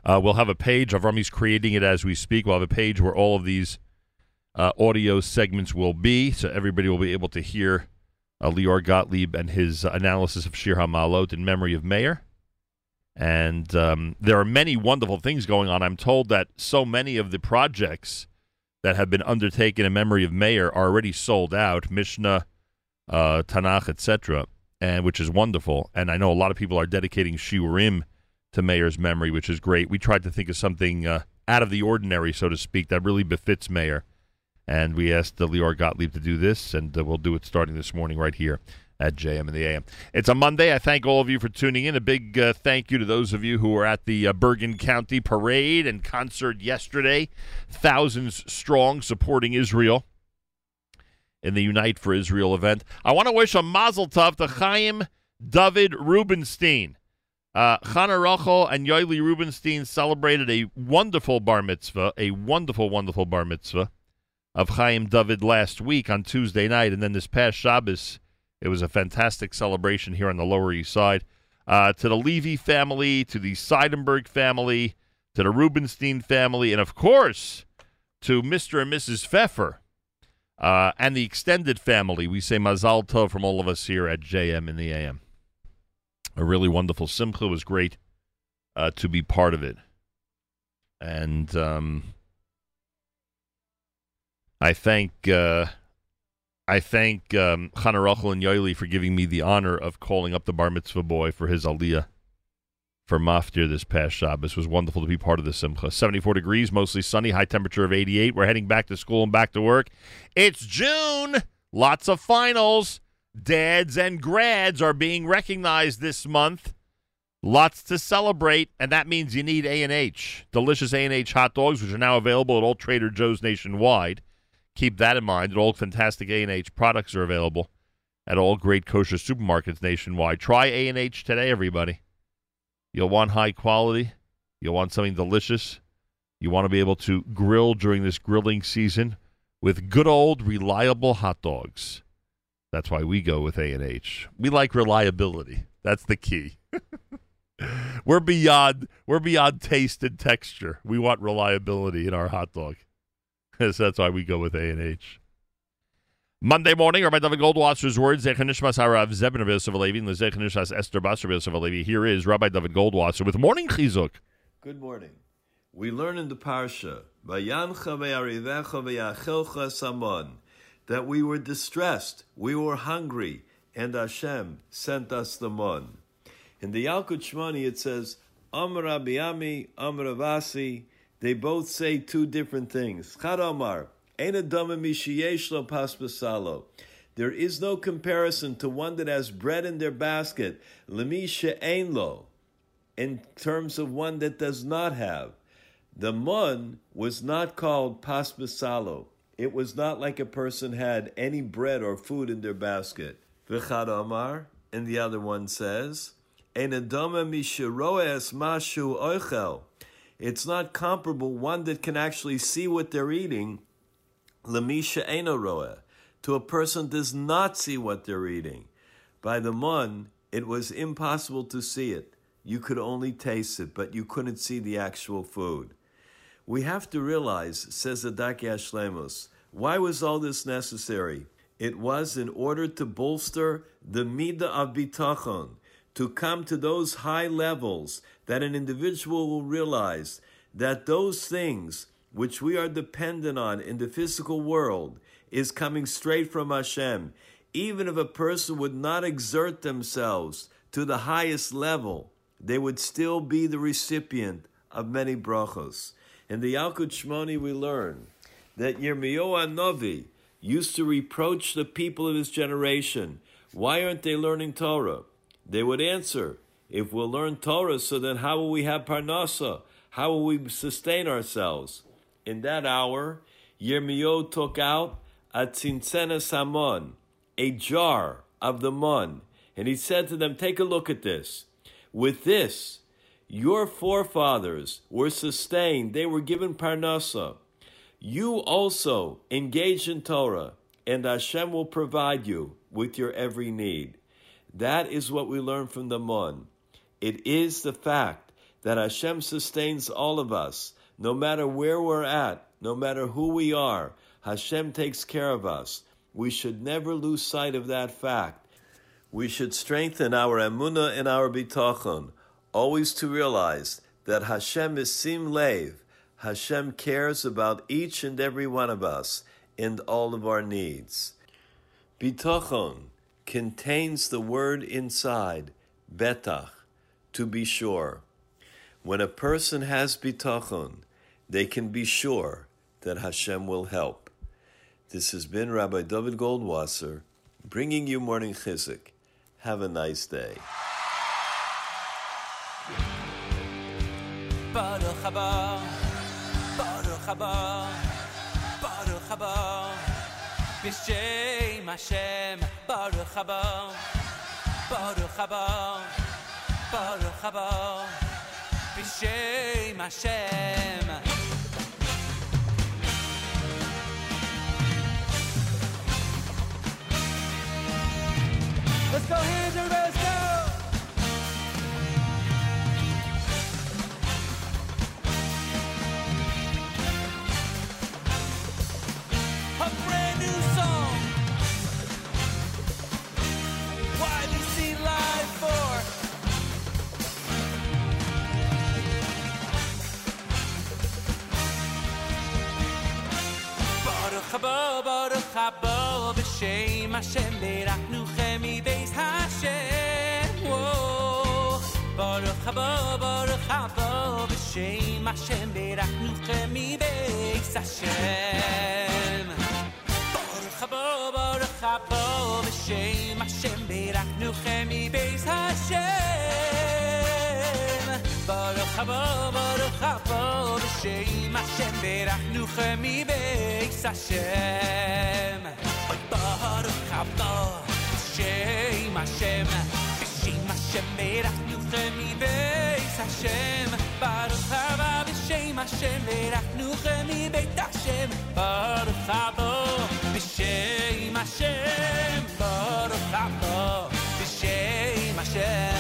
Uh, we'll have a page. Avrami's creating it as we speak. We'll have a page where all of these uh, audio segments will be, so everybody will be able to hear uh, Lior Gottlieb and his uh, analysis of Shir HaMalot in memory of Meir. And um, there are many wonderful things going on. I'm told that so many of the projects that have been undertaken in memory of Meir are already sold out, Mishnah, uh, Tanakh, etc., and which is wonderful. And I know a lot of people are dedicating Shiurim to Meir's memory, which is great. We tried to think of something uh, out of the ordinary, so to speak, that really befits Meir. And we asked uh, Lior Gottlieb to do this, and uh, we'll do it starting this morning right here at JM in the AM. It's a Monday. I thank all of you for tuning in. A big uh, thank you to those of you who were at the uh, Bergen County Parade and concert yesterday. Thousands strong supporting Israel in the Unite for Israel event. I want to wish a mazel tov to Chaim David Rubenstein. Uh, Chana Rochel and Yoeli Rubenstein celebrated a wonderful bar mitzvah, a wonderful, wonderful bar mitzvah of Chaim David last week on Tuesday night, and then this past Shabbos, it was a fantastic celebration here on the Lower East Side. Uh, to the Levy family, to the Seidenberg family, to the Rubenstein family, and of course to Mr. and Mrs. Pfeffer uh, and the extended family. We say Mazal Tov from all of us here at JM in the AM. A really wonderful simcha was great uh, to be part of it, and um, I thank uh, I thank um, Chana Rachel and Yoeli for giving me the honor of calling up the bar mitzvah boy for his aliyah for Maftir this past Shabbos. It was wonderful to be part of the simcha. 74 degrees, mostly sunny, high temperature of 88. We're heading back to school and back to work. It's June. Lots of finals. Dads and grads are being recognized this month. Lots to celebrate, and that means you need A&H. Delicious A&H hot dogs, which are now available at all Trader Joe's nationwide. Keep that in mind. That all fantastic A&H products are available at all great kosher supermarkets nationwide. Try A&H today, everybody. You'll want high quality. You'll want something delicious. You want to be able to grill during this grilling season with good old reliable hot dogs. That's why we go with A&H. We like reliability. That's the key. we're beyond we're beyond taste and texture. We want reliability in our hot dog. That's why we go with A&H. Monday morning, Rabbi David Goldwasser's words, Zechanishmas Harav Zebin of Yosef Alevi, and the Zechanishmas Esther Basar of Alevi. Here is Rabbi David Goldwasser with Morning Chizuk. Good morning. We learn in the Parsha, that we were distressed, we were hungry, and Hashem sent us the mon. In the Yalkut Shimoni it says, Amra bi'ami, Amra vasi, they both say two different things. Chad Omar, there is no comparison to one that has bread in their basket, lemisha lo, in terms of one that does not have. The mun was not called pasbasalo. It was not like a person had any bread or food in their basket. V'chad Amar, and the other one says, Ein adama mishiroes mashu oichel. It's not comparable, one that can actually see what they're eating, lemisha roa, to a person does not see what they're eating. By the mun, it was impossible to see it. You could only taste it, but you couldn't see the actual food. We have to realize, says Adaki Ashlemos, why was all this necessary? It was in order to bolster the midah of bitachon, to come to those high levels that an individual will realize that those things which we are dependent on in the physical world is coming straight from Hashem. Even if a person would not exert themselves to the highest level, they would still be the recipient of many brachos. In the Yalkut Shimoni, we learn that Yirmiyahu Novi used to reproach the people of his generation. Why aren't they learning Torah? They would answer, if we'll learn Torah, so then how will we have Parnasa? How will we sustain ourselves? In that hour, Yirmiyahu took out a tzintzena samon, a jar of the mun, and he said to them, Take a look at this. With this, your forefathers were sustained, they were given parnasa. You also engage in Torah, and Hashem will provide you with your every need. That is what we learn from the mun. It is the fact that Hashem sustains all of us, no matter where we're at, no matter who we are. Hashem takes care of us. We should never lose sight of that fact. We should strengthen our emunah and our bitachon, always to realize that Hashem is sim lev. Hashem cares about each and every one of us and all of our needs. Bitachon contains the word inside, betach, to be sure. When a person has bitachon, they can be sure that Hashem will help. This has been Rabbi David Goldwasser bringing you morning chizuk. Have a nice day. Baruch haba, Baruch haba, Baruch haba, Hashem, Baruch haba, Baruch haba, Baruch haba, B'Shem Hashem. Let's go, hands, everybody, let's Baruch haba, Baruch haba, b'shem Hashem, beraknu chemi beis Hashem. Whoa. Baruch haba, Baruch haba, b'shem Hashem, beraknu chemi beis Hashem. Baruch haba, Baruch haba, b'shem Baruch haba, Baruch haba, b'shem Hashem, beraknu chemi beis Hashem. Baruch haba, b'shem Hashem, b'shem Hashem, beraknu chemi beis Hashem. Baruch haba, b'shem Hashem, beraknu chemi Hashem. Baruch haba, b'shem Hashem, Baruch haba, b'shem Hashem,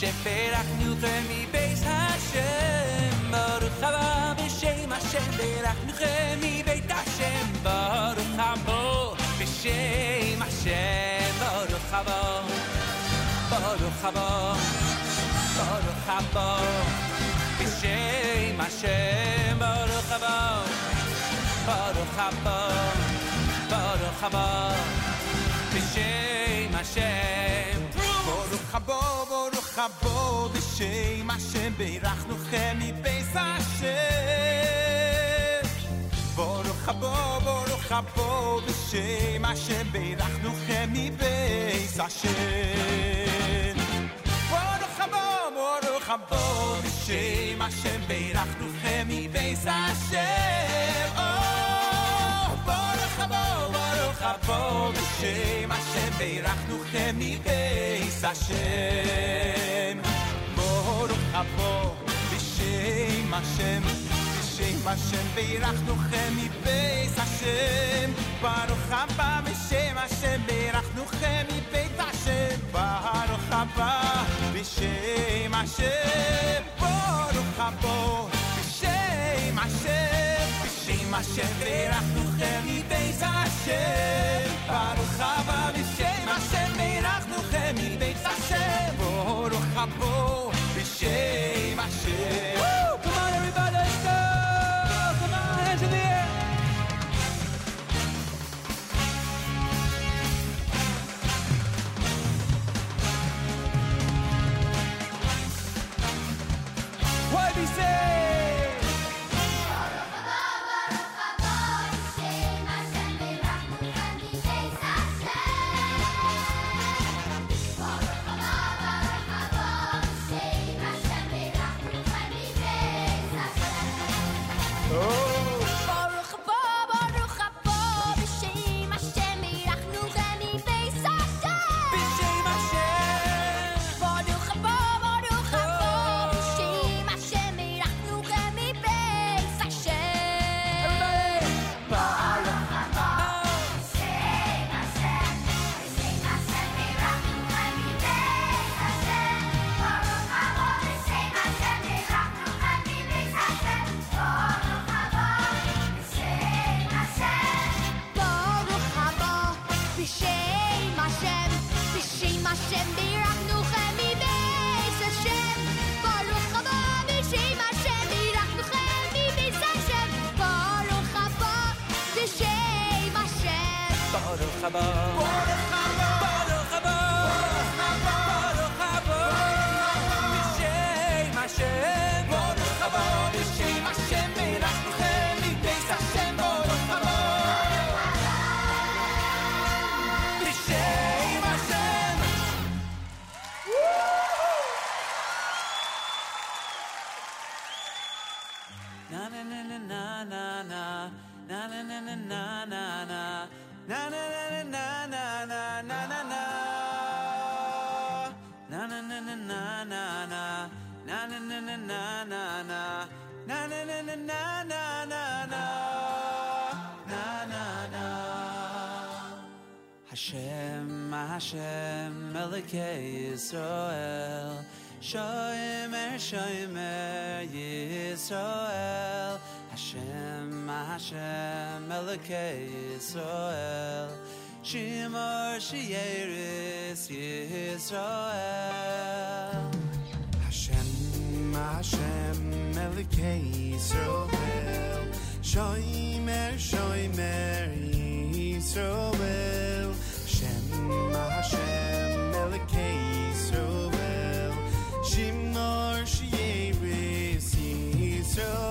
b'shem Hashem, beraknu chemi beis Hashem. Baruch haba, b'shem Hashem, beraknu chemi beis Hashem. Baruch haba, b'shem Hashem, Baruch haba, Baruch haba, Baruch haba, b'shem Hashem, Baruch haba, Baruch haba, Baruch haba, b'shem Hashem chabo b'shei mashem beirachnu chemi beis hashem beirachnu chemi beis hashem chavo b'shem Hashem Beirachnuchem mibeis Hashem Boruch chavo b'shem Hashem B'shem Hashem Beirachnuchem mibeis Hashem Baruch haba b'shem Hashem Beirachnuchem mibeis Hashem Baruch haba b'shem Hashem Boruch chavo b'shem amor, o jabón, y. אלוקי ישראל, שימור שירס ישראל. השם, השם, אלוקי ישראל, שוימר, שוימר, ישראל. השם, השם, אלוקי ישראל, שימור שירס ישראל.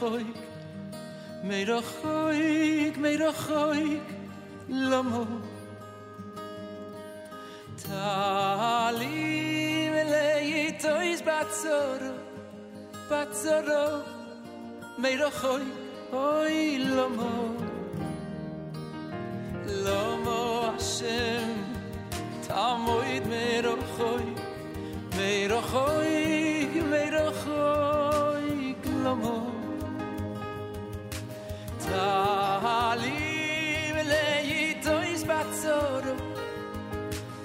khoyk me ro khoyk me ro khoyk lamo tali le tois batzoro batzoro me ro khoyk oy lamo lamo ashem tamoid me ro khoyk me khoyk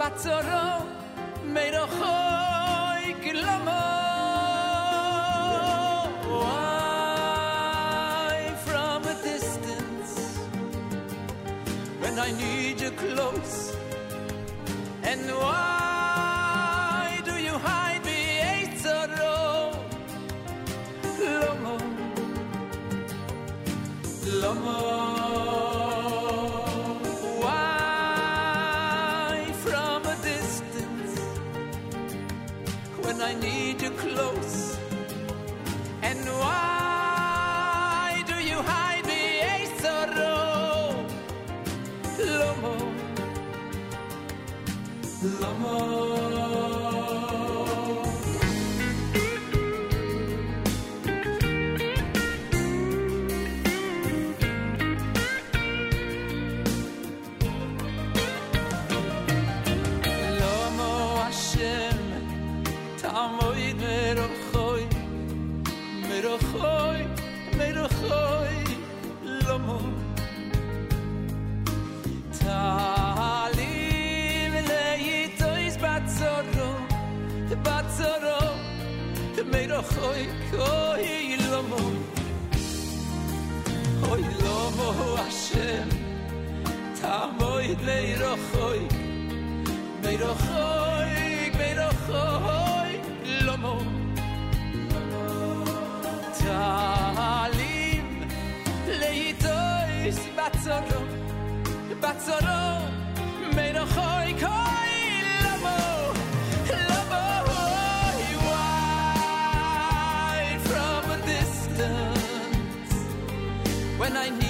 Batzoro, meirochoik, lomo Why from a distance When I need you close And why do you hide me, Eitzoro? Lomo, Lomo. Lomo. oi koi ilomo oi lomo ashem ta moi ro khoi mei ro khoi mei ro khoy lomo ta lim lei toi spazzolo spazzolo mei ro khoi koi lomo when I need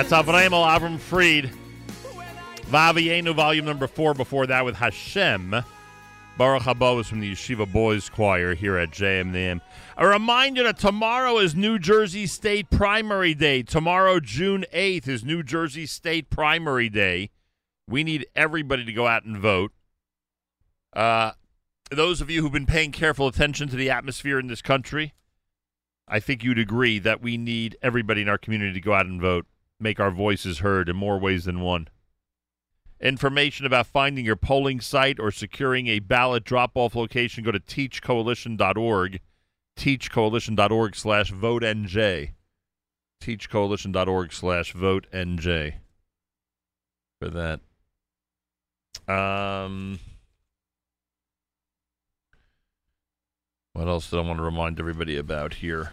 That's Avremel Avram Fried. Vavienu, volume number four. Before that, with Hashem. Baruch Haba was from the Yeshiva Boys Choir here at JMNM. A reminder that tomorrow is New Jersey State Primary Day. Tomorrow, June 8th, is New Jersey State Primary Day. We need everybody to go out and vote. Uh, those of you who've been paying careful attention to the atmosphere in this country, I think you'd agree that we need everybody in our community to go out and vote, make our voices heard in more ways than one. Information about finding your polling site or securing a ballot drop-off location, go to teachcoalition.org, teachcoalition.org slash votenj, teachcoalition.org slash votenj for that. Um, what else did I want to remind everybody about here?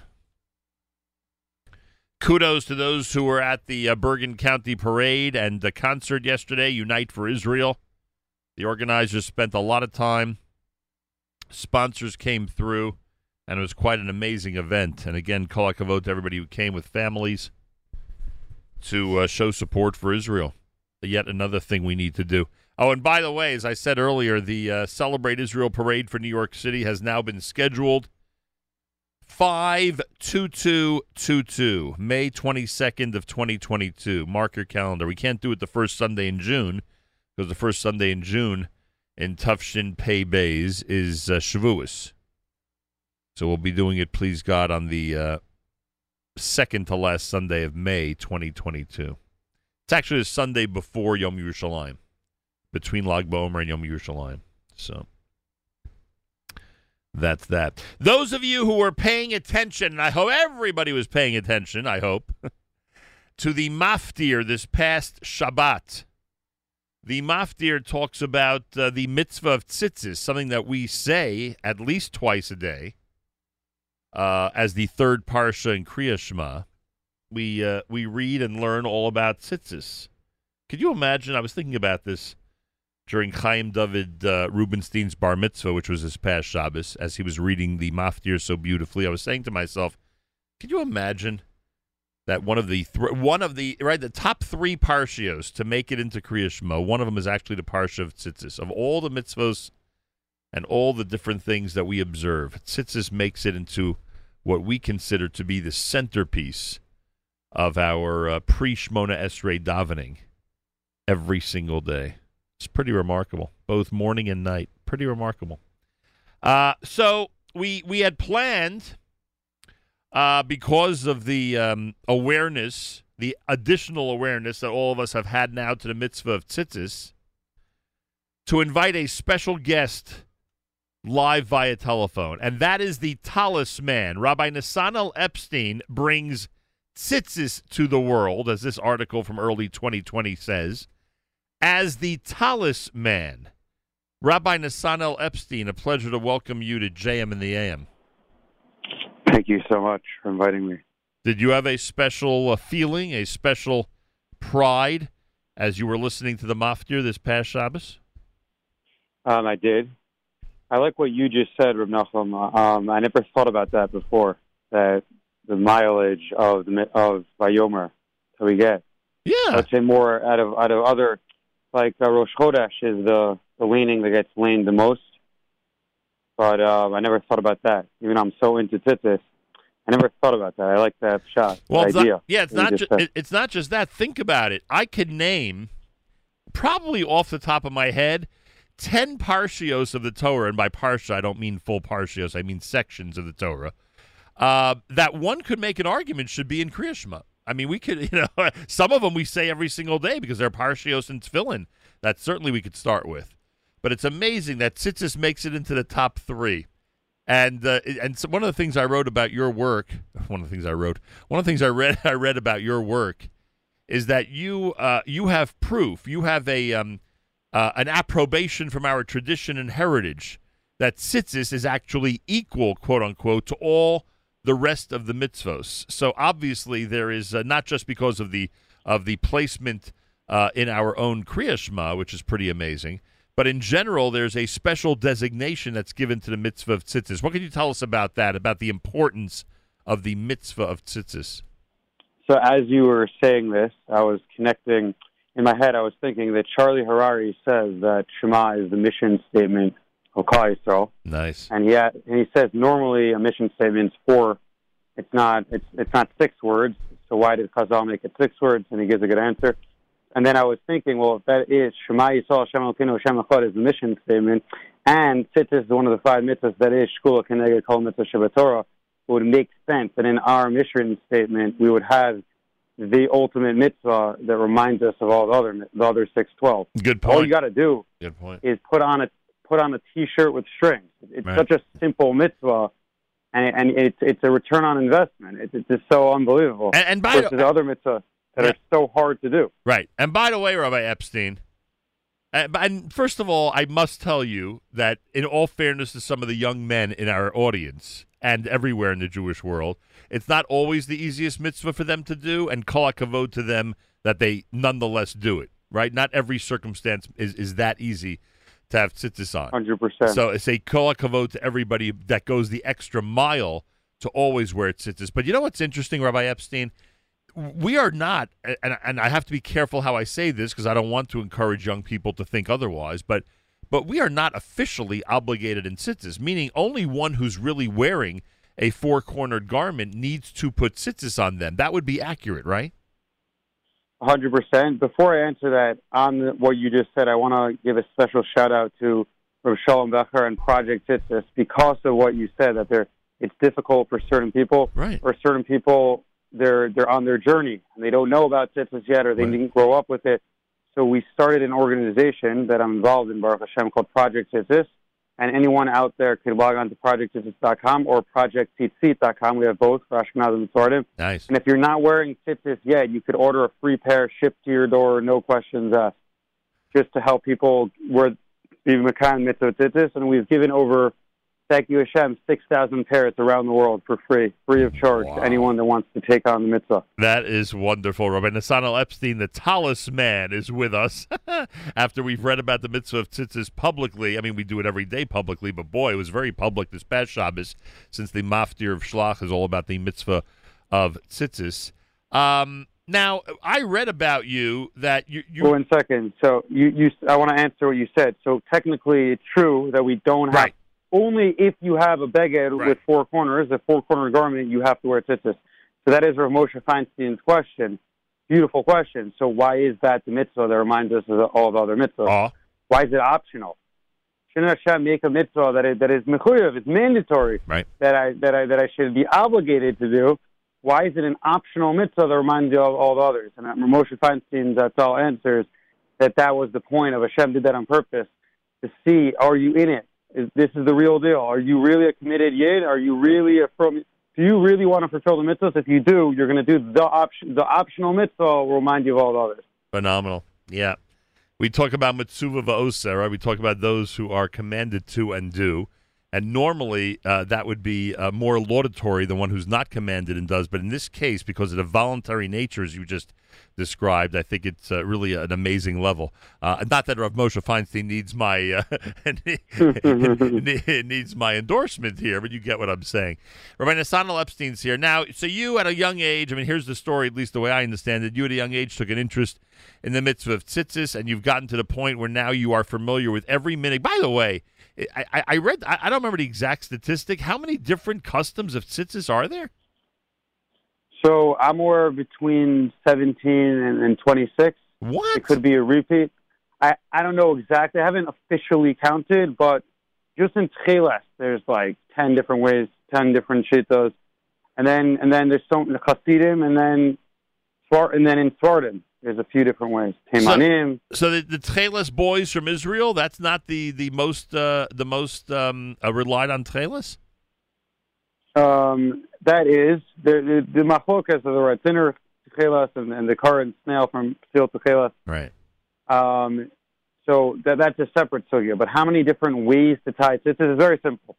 Kudos to those who were at the uh, Bergen County Parade and the concert yesterday, Unite for Israel. The organizers spent a lot of time. Sponsors came through, and it was quite an amazing event. And again, kol hakavod to everybody who came with families to uh, show support for Israel. Yet another thing we need to do. Oh, and by the way, as I said earlier, the uh, Celebrate Israel Parade for New York City has now been scheduled. 52222, May 22nd of 2022. Mark your calendar. We can't do it the first Sunday in June because the first Sunday in June in Tufshin Pay Bays is uh, Shavuos. So we'll be doing it, please God, on the uh, second to last Sunday of May 2022. It's actually the Sunday before Yom Yerushalayim, between Lag BaOmer and Yom Yerushalayim. So that's that. Those of you who were paying attention, I hope everybody was paying attention, I hope, to the Maftir this past Shabbat. The Maftir talks about uh, the mitzvah of tzitzis, something that we say at least twice a day uh, as the third parsha in Kriya Shema. We, uh, we read and learn all about tzitzis. Could you imagine? I was thinking about this during Chaim David uh, Rubenstein's bar mitzvah, which was this past Shabbos, as he was reading the Maftir so beautifully. I was saying to myself, could you imagine that one of the th- one of the right the top three parshios to make it into Kriya Shema, one of them is actually the parsha of tzitzis. Of all the mitzvos and all the different things that we observe, tzitzis makes it into what we consider to be the centerpiece of our uh, pre-Shmona Esrei davening every single day. It's pretty remarkable, both morning and night. Pretty remarkable. Uh, so we we had planned uh, because of the um, awareness, the additional awareness that all of us have had now to the mitzvah of tzitzis, to invite a special guest live via telephone, and that is the Tallis man. Rabbi Nasanel Epstein brings tzitzis to the world, as this article from early 2020 says, as the Tallis man. Rabbi Nasanel Epstein, a pleasure to welcome you to JM in the AM. Thank you so much for inviting me. Did you have a special uh, feeling, a special pride as you were listening to the Maftir this past Shabbos? Um, I did. I like what you just said, Reb Nachum. Um, I never thought about that before. That the mileage of the of Vayomer that we get. Yeah. I'd say more out of out of other like uh, Rosh Chodesh is the the leining that gets leined the most. But um, I never thought about that. Even though I'm so into tzitzis, I never thought about that. I like that shot. Well, it's idea. not, yeah, it's not. just Ju- it's not just that. Think about it. I could name, probably off the top of my head, ten parshios of the Torah, and by parsha I don't mean full parshios. I mean sections of the Torah. Uh, that one could make an argument should be in Kriya Shema. I mean, we could, you know, some of them we say every single day because they're parshios and tefillin. That certainly we could start with. But it's amazing that Tzitzis makes it into the top three. And uh, and so one of the things I wrote about your work, one of the things I wrote, one of the things I read I read about your work, is that you uh, you have proof, you have a um, uh, an approbation from our tradition and heritage that tzitzis is actually equal, quote unquote, to all the rest of the mitzvos. So obviously there is uh, not just because of the of the placement uh, in our own Kriya Shema, which is pretty amazing, but in general there's a special designation that's given to the mitzvah of tzitzis. What can you tell us about that? About the importance of the mitzvah of tzitzis? So as you were saying this, I was connecting in my head. I was thinking that Charlie Harari says that Shema is the mission statement of Klal Yisrael, Nice. and yet and he says normally a mission statement is four. It's not. It's it's not six words. So why did Chazal make it six words? And he gives a good answer. And then I was thinking, well, if that is Shema Yisrael Hashem Elokeinu Hashem Echad is the mission statement, and Tzitzis is one of the five mitzvahs that is Shkula Keneged Kol Mitzvah Shabbat Torah, it would make sense that in our mission statement we would have the ultimate mitzvah that reminds us of all the other the other six twelve. Good point. All you got to do Good point. is put on a put on a T-shirt with strings. It's Right. such a simple mitzvah, and and it's it's a return on investment. It's it's just so unbelievable. And- and by the- versus other mitzvahs that are so hard to do. Right. And by the way, Rabbi Epstein, uh, and first of all, I must tell you that, in all fairness to some of the young men in our audience and everywhere in the Jewish world, it's not always the easiest mitzvah for them to do, and kol hakavod to them that they nonetheless do it. Right? Not every circumstance is, is that easy to have tzitzis on. Hundred percent. So it's a kol hakavod to everybody that goes the extra mile to always wear tzitzis. But you know what's interesting, Rabbi Epstein? We are not, and, and I have to be careful how I say this because I don't want to encourage young people to think otherwise. But but we are not officially obligated in tzitzis, meaning only one who's really wearing a four cornered garment needs to put tzitzis on them. That would be accurate, right? Hundred percent. Before I answer that, on what you just said, I want to give a special shout out to Rav Shalom Becher and Project Tzitzis because of what you said that they're it's difficult for certain people. Right. For certain people, they're they're on their journey and they don't know about Tzitzis yet, or they didn't grow up with it. So we started an organization that I'm involved in, Baruch Hashem, called Project Tzitzis. And anyone out there could log on to projecttzitzis.com or projecttzitzit.com. We have both for Ashkenaz and Sephardim. Nice. And if you're not wearing tzitzis yet, you could order a free pair shipped to your door, no questions asked, just to help people wear the Makan mitzvah tzitzis. And we've given over, thank you Hashem, 6,000 parrots around the world for free, free of charge to anyone that wants to take on the mitzvah. That is wonderful. Rabbi Nasanel Epstein, the Tallis man, is with us after we've read about the mitzvah of tzitzis publicly. I mean, we do it every day publicly, but boy, it was very public this past Shabbos since the maftir of Shlach is all about the mitzvah of tzitzis. Um, now, I read about you that you. you One second. So you, you, I want to answer what you said. So technically, it's true that we don't have only if you have a beged with four corners, a four corner garment, you have to wear tzitzis. So that is Rav Moshe Feinstein's question. Beautiful question. So why is that the mitzvah that reminds us of all the other mitzvahs? Ah. Why is it optional? Shouldn't Hashem make a mitzvah that is that is mechuyev, it's mandatory, right? That I that I that I should be obligated to do. Why is it an optional mitzvah that reminds you of all the others? And Rav Moshe Feinstein's that's all answers that that was the point of Hashem did that on purpose to see are you in it? Is this is the real deal? Are you really a committed yid? Are you really a from? Do you really want to fulfill the mitzvahs? If you do, you're going to do the option. The optional mitzvah will remind you of all the others. Phenomenal. Yeah. We talk about mitzvah Va'osa, right? We talk about those who are commanded to and do. And normally uh, that would be uh, more laudatory than one who's not commanded and does. But in this case, because of the voluntary nature, as you just described, I think it's uh, really an amazing level. Uh, not that Rav Moshe Feinstein needs my uh, needs my endorsement here, but you get what I'm saying. Rabbi Nasanel Epstein's here now. So you, at a young age, I mean, here's the story, at least the way I understand it. You, at a young age, took an interest in the mitzvah of tzitzis, and you've gotten to the point where now you are familiar with every minute. By the way, I, I, I read, I, I don't remember the exact statistic. How many different customs of tzitzis are there? So I'm of between 17 and, and 26. What? It could be a repeat. I, I don't know exactly. I haven't officially counted, but just in Tcheles, there's like 10 different ways, 10 different shitos. And then and then there's some the Hasidim, and then and then in Sephardim, there's a few different ways. Temanim. So the, the Tcheles boys from Israel, that's not the the most uh, the most um, uh, relied on Tcheles? Um, that is the the, the machlokas of the Radziner Tcheles and, and the current snail from Psil Tcheles. Right. Um, so that that's a separate sugya. But how many different ways to tie tzitzis is very simple.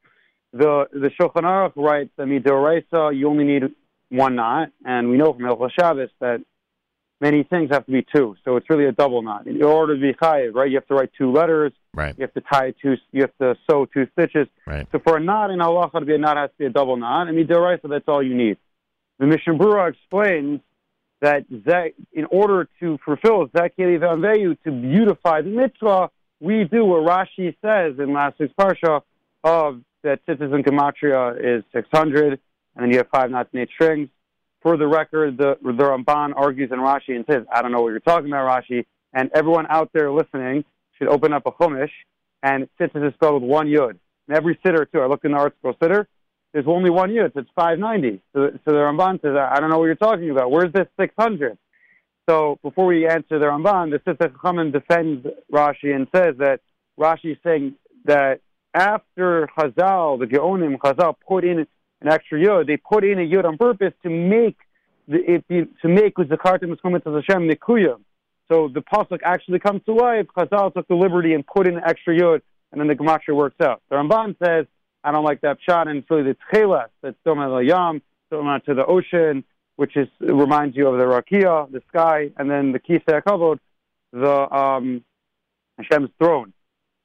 The the Shulchan Aruch writes that midoraisa you only need one knot, and we know from Hilchos Shabbos that many things have to be two. So it's really a double knot. In order to be chayiv, right, you have to write two letters. Right. You have to tie two. You have to sew two stitches. Right. So for a knot in halacha to be a knot has to be a double knot, I and midoraisa that's all you need. The Mishnah Brura explains that Zek, in order to fulfill Zekeli Vanveyu, to beautify the mitzvah, we do what Rashi says in last week's parsha of that tzitzis in gematria is 600, and then you have five knots and eight strings. For the record, the, the Ramban argues in Rashi and says, I don't know what you're talking about, Rashi, and everyone out there listening should open up a chumash, and tzitzis is spelled with one yud. And every sitter, too, I looked in the ArtScroll sitter, there's only one yud, so it's 590. So, so the Ramban says, I don't know what you're talking about. Where's this 600? So before we answer the Ramban, the Sifsei Chachamim defends Rashi and says that Rashi is saying that after Chazal, the Geonim, Chazal put in an extra yud, they put in a yud on purpose to make the, it be, to make Uzakartim Eschomet Hashem Nikuya. So the pasuk actually comes to life. Chazal took the liberty and put in an extra yud, and then the gematria works out. The Ramban says, I don't like that shot, and it's really the tchelas that's Doma Yam, Doma to the ocean, which is reminds you of the rakia, the sky, and then the kisei kavod, the um, Hashem's throne,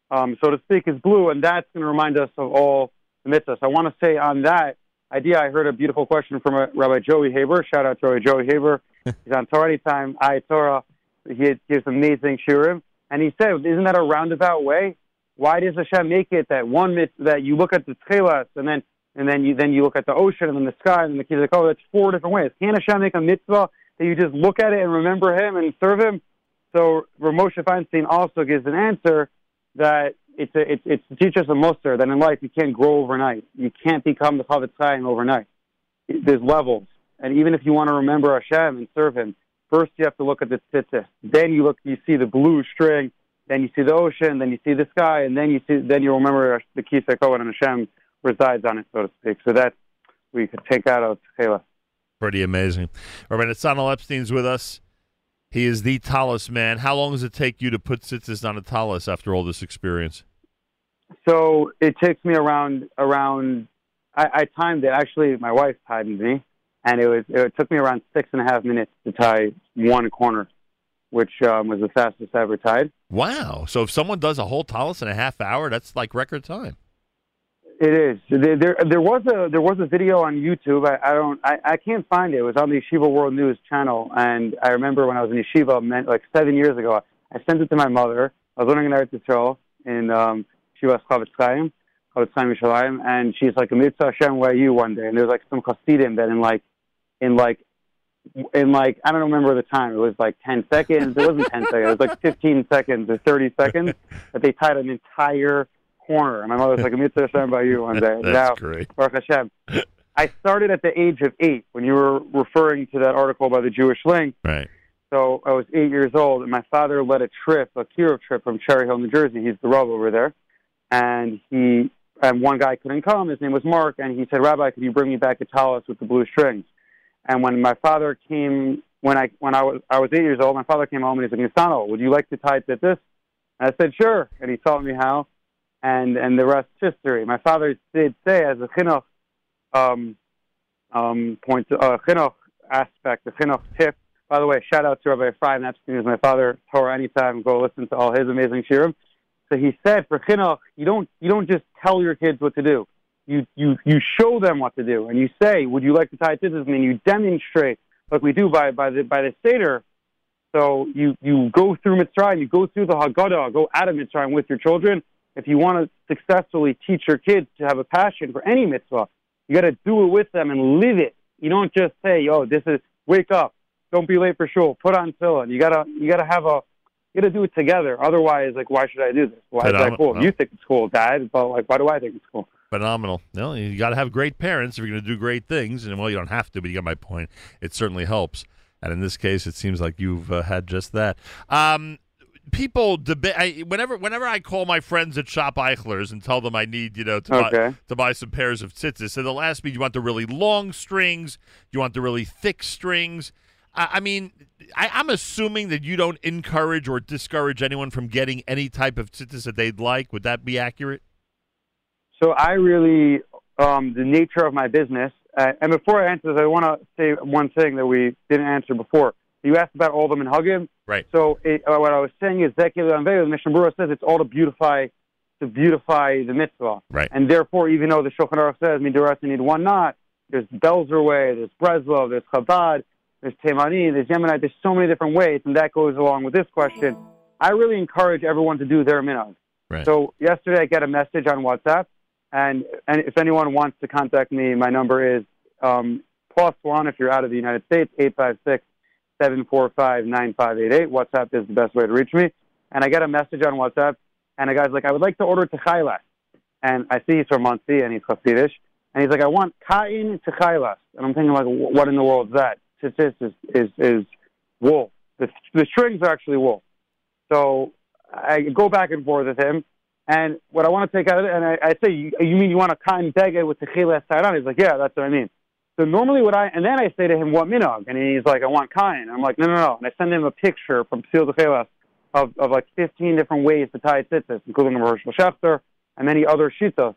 um, so to speak, is blue, and that's going to remind us of all the mitzvahs. I want to say on that idea, I heard a beautiful question from uh, Rabbi Joey Haber. Shout out to Rabbi Joey Haber. He's on Torah Anytime, I Torah. He gives amazing shiurim, and he said, "Isn't that a roundabout way? Why does Hashem make it that one mitzvah that you look at the tchelas and then and then you then you look at the ocean and then the sky and then the kisei kavod? That's four different ways. Can Hashem make a mitzvah that you just look at it and remember Him and serve Him? So Rav Moshe Feinstein also gives an answer that it's a, it's it's to teach us a muster that in life you can't grow overnight. You can't become the Chofetz Chaim overnight. There's levels, and even if you want to remember Hashem and serve Him, first you have to look at the tzitzis. Then you look, you see the blue string. Then you see the ocean. Then you see the sky, and then you see then you remember the Kisei Kavod and Hashem resides on it, so to speak. So that we could take out of Tchela. Pretty amazing. Rabbi Nathaniel Epstein's with us. He is the Tallis man. How long does it take you to put tzitzis on a tallis after all this experience? So it takes me around around. I, I timed it. Actually, my wife timed me, and it was it took me around six and a half minutes to tie one corner, which um, was the fastest I ever tied. Wow. So if someone does a whole tallis in a half hour, that's like record time. It is. There, there, was a there was a video on YouTube. I, I don't. I, I can't find it. It was on the Yeshiva World News channel, and I remember when I was in Yeshiva, meant like seven years ago. I sent it to my mother. I was learning in Eretz Yisrael in um, Yeshiva Chofetz Chofetz Chaim and she's like, "Mitzvah Hashem, where you?" One day, and there was like some Hasidim that in like, in like, in like, I don't remember the time. It was like ten seconds. It wasn't ten seconds. It was like fifteen seconds or thirty seconds that they tied an entire corner. And my mother was like, Mitzvah Hashem by you one day. That's now, great. Baruch Hashem. I started at the age of eight when you were referring to that article by the Jewish Link. Right. So I was eight years old, and my father led a trip, a kiruv trip from Cherry Hill, New Jersey. He's the Rav over there, and he and one guy couldn't come. His name was Mark, and he said, "Rabbi, could you bring me back a tallis with the blue strings?" And when my father came, when I when I was I was eight years old, my father came home and he said, "Nistano, would you like to tie it this?" And I said, "Sure," and he taught me how, and and the rest is history. My father did say, as a chinuch um, um, point, uh, chinuch aspect, the chinuch tip. By the way, shout out to Rabbi Ephraim Epstein, who's my father. Torah anytime. Go listen to all his amazing shiurim. So he said, for chinuch, you don't you don't just tell your kids what to do. You you you show them what to do, and you say, "Would you like to tie tzitzis?" And you demonstrate, like we do by by the by the seder. So you you go through Mitzrayim, you go through the Haggadah, go out of Mitzrayim with your children. If you want to successfully teach your kids to have a passion for any mitzvah, you got to do it with them and live it. You don't just say, "Oh, this is wake up, don't be late for shul, put on tefillin." You gotta you gotta have a you gotta do it together. Otherwise, like, why should I do this? Why is that Phenomenal. cool? You think it's cool, Dad, but like, why do I think it's cool? Phenomenal. No, you got to have great parents if you're going to do great things. And well, you don't have to, but you get my point. It certainly helps. And in this case, it seems like you've uh, had just that. Um, people debate. I, whenever, whenever I call my friends at Shop Eichler's and tell them I need, you know, to buy to buy some pairs of tzitzis, so they'll ask me, "Do you want the really long strings? Do you want the really thick strings?" I, I mean, I, I'm assuming that you don't encourage or discourage anyone from getting any type of tzitzis that they'd like. Would that be accurate? So I really, um, the nature of my business, uh, and before I answer this, I want to say one thing that we didn't answer before. You asked about all the minhagim. Right. So it, uh, what I was saying is that the Mishnah Berurah says it's all to beautify, to beautify the mitzvah. Right. And therefore, even though the Shulchan Aruch says midoras you need one knot, there's Belzer way, there's Breslov, there's Chabad, there's Temani, there's Yemenite, there's so many different ways, and that goes along with this question. I really encourage everyone to do their minhag. Right. So yesterday I got a message on WhatsApp, and, and if anyone wants to contact me, my number is um, plus one if you're out of the United States, eight five six seven four five nine five eight eight. WhatsApp is the best way to reach me. And I got a message on WhatsApp, and a guy's like, I would like to order techailas. And I see he's from Monsey, and he's Hasidish. And he's like, I want kain techailas. And I'm thinking, like, what in the world is that? Tzitzis is, is, is wool. The, the strings are actually wool. So I go back and forth with him. And what I want to take out of it, and I, I say, you, you mean you want a kain dege with saran? He's like, yeah, that's what I mean. So normally what I, and then I say to him, what minog? And he's like, I want kain. I'm like, no, no, no. And I send him a picture from Seal Techilas of, of like 15 different ways to tie tzitzis, including a Hershel Schachter and many other shitas.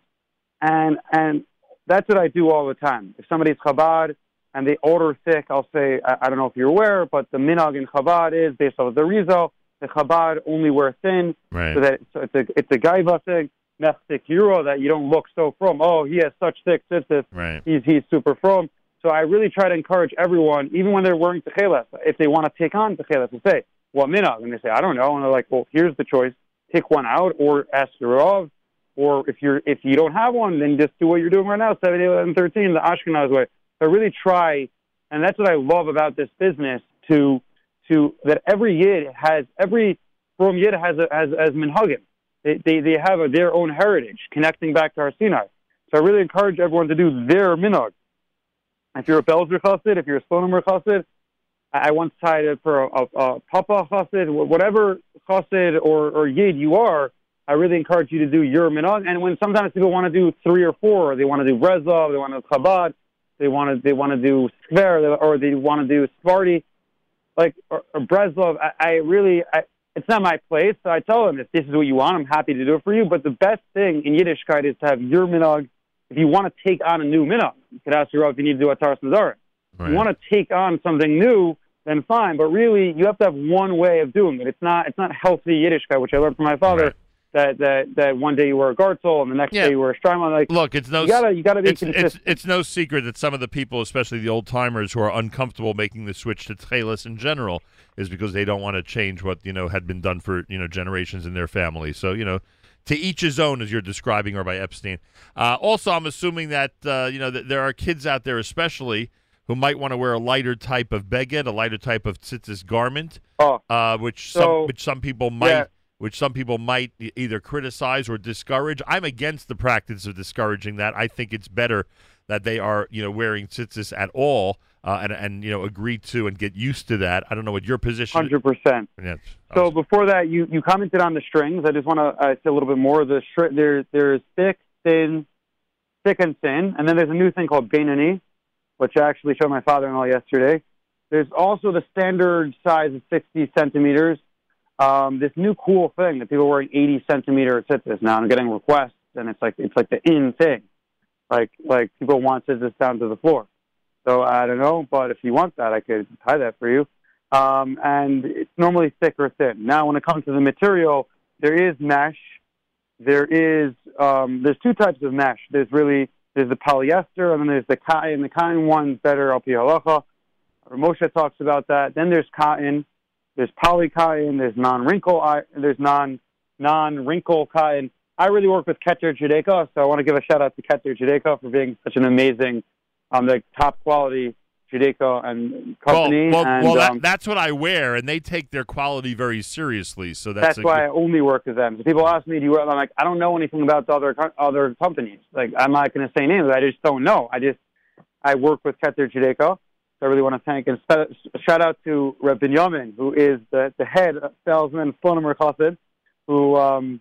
And, and that's what I do all the time. If somebody's Chabad and they order thick, I'll say, I, I don't know if you're aware, but the minog in Chabad is based off of the Arizal. The Chabad only wear thin, Right. so that so it's a it's a gaiva thing, mechtik euro that you don't look so frum. Oh, he has such thick tzitzis. Right. He's he's super frum. So I really try to encourage everyone, even when they're wearing techelas, if they want to take on techelas, to say, "What minog?" And they say, "I don't know." And they're like, "Well, here's the choice: pick one out, or ask your Rav, or if you're if you don't have one, then just do what you're doing right now, seven, eight, eleven, thirteen, the Ashkenaz way." So I really try, and that's what I love about this business to to that every yid has every frum yid has a, has has minhagim. They they they have a, their own heritage connecting back to Har Sinai. So I really encourage everyone to do their minhag. If you're a Belzer chassid, if you're a Slonimer chassid, I I once tied it for a, a, a Papa chassid, whatever chassid or, or yid you are. I really encourage you to do your minhag. And when sometimes people want to do three or four, they want to do Brezov, they want to do Chabad, they want to they want to do Skver, or they want to do Sparty like or, or Breslov, I, I really, I, it's not my place. So I tell them if this is what you want, I'm happy to do it for you. But the best thing in Yiddishkeit is to have your minog. If you want to take on a new minog, you could ask your Rav if you need to do a Taras Nedarim. If you want to take on something new, then fine. But really, you have to have one way of doing it. It's not, it's not healthy Yiddishkeit, which I learned from my father. That, that that one day you wear a Gartel and the next day you wear a Strymon. Like, Look, it's no. you gotta you gotta be it's, consistent. it's it's no secret that some of the people, especially the old timers, who are uncomfortable making the switch to Tchelis in general, is because they don't want to change what you know had been done for you know generations in their family. So you know, to each his own, as you're describing, or by Epstein. Uh, also, I'm assuming that uh, you know that there are kids out there, especially who might want to wear a lighter type of beged, a lighter type of tzitzis garment, oh, uh, which so- some which some people might. Yeah. Which some people might either criticize or discourage. I'm against the practice of discouraging that. I think it's better that they are, you know, wearing tzitzis at all. uh, and and you know agree to and get used to that. I don't know what your position. Hundred percent. Yes. So before that, you, you commented on the strings. I just want to uh, say a little bit more. The str- there there's thick, thin, thick and thin, and then there's a new thing called Bainani, which I actually showed my father-in-law yesterday. There's also the standard size of 60 centimeters. Um, this new cool thing that people are wearing 80 centimeter tzitzis now. I'm getting requests, and it's like it's like the in thing. Like like people want tzitzis down to the floor. So I don't know, but if you want that, I could tie that for you. Um, and it's normally thick or thin. Now, when it comes to the material, there is mesh. There is um, there's two types of mesh. There's really there's the polyester, and then there's the cotton. The cotton one's better al. Moshe talks about that. Then there's cotton. There's poly cotton. There's non-wrinkle. There's non non-wrinkle cotton. I really work with Keter Judaica, so I want to give a shout out to Keter Judaica for being such an amazing, um, like top quality Judaica and company. Well, well, and, well that, um, that's what I wear, and they take their quality very seriously. So that's, that's why I only work with them. So people ask me, "Do you?" work? I'm like, I don't know anything about the other other companies. Like, I'm not going to say names. I just don't know. I just I work with Keter Judaica. So I really want to thank and shout out to Reb Binyamin, who is the, the head salesman Slonim Chassid, who um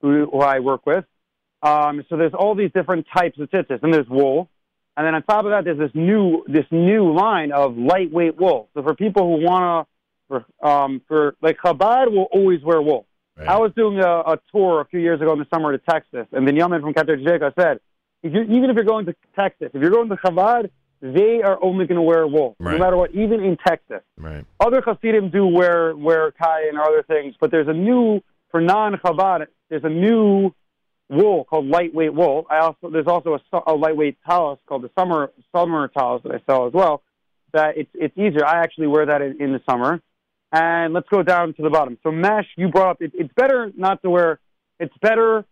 who, who I work with. Um, so there's all these different types of tzitzis, and there's wool, and then on top of that, there's this new this new line of lightweight wool. So for people who want to, for, um, for like Chabad will always wear wool. I was doing a, a tour a few years ago in the summer to Texas, and Binyamin from Keter Judaica said, if you, even if you're going to Texas, if you're going to Chabad, they are only going to wear wool, no matter what, even in Texas. Right. Other Hasidim do wear wear kai and other things, but there's a new for non Chabad. There's a new wool called lightweight wool. I also there's also a, a lightweight talus called the summer summer talus that I sell as well. That it's it's easier. I actually wear that in, in the summer. And let's go down to the bottom. So mesh, you brought up. It, it's better not to wear. It's better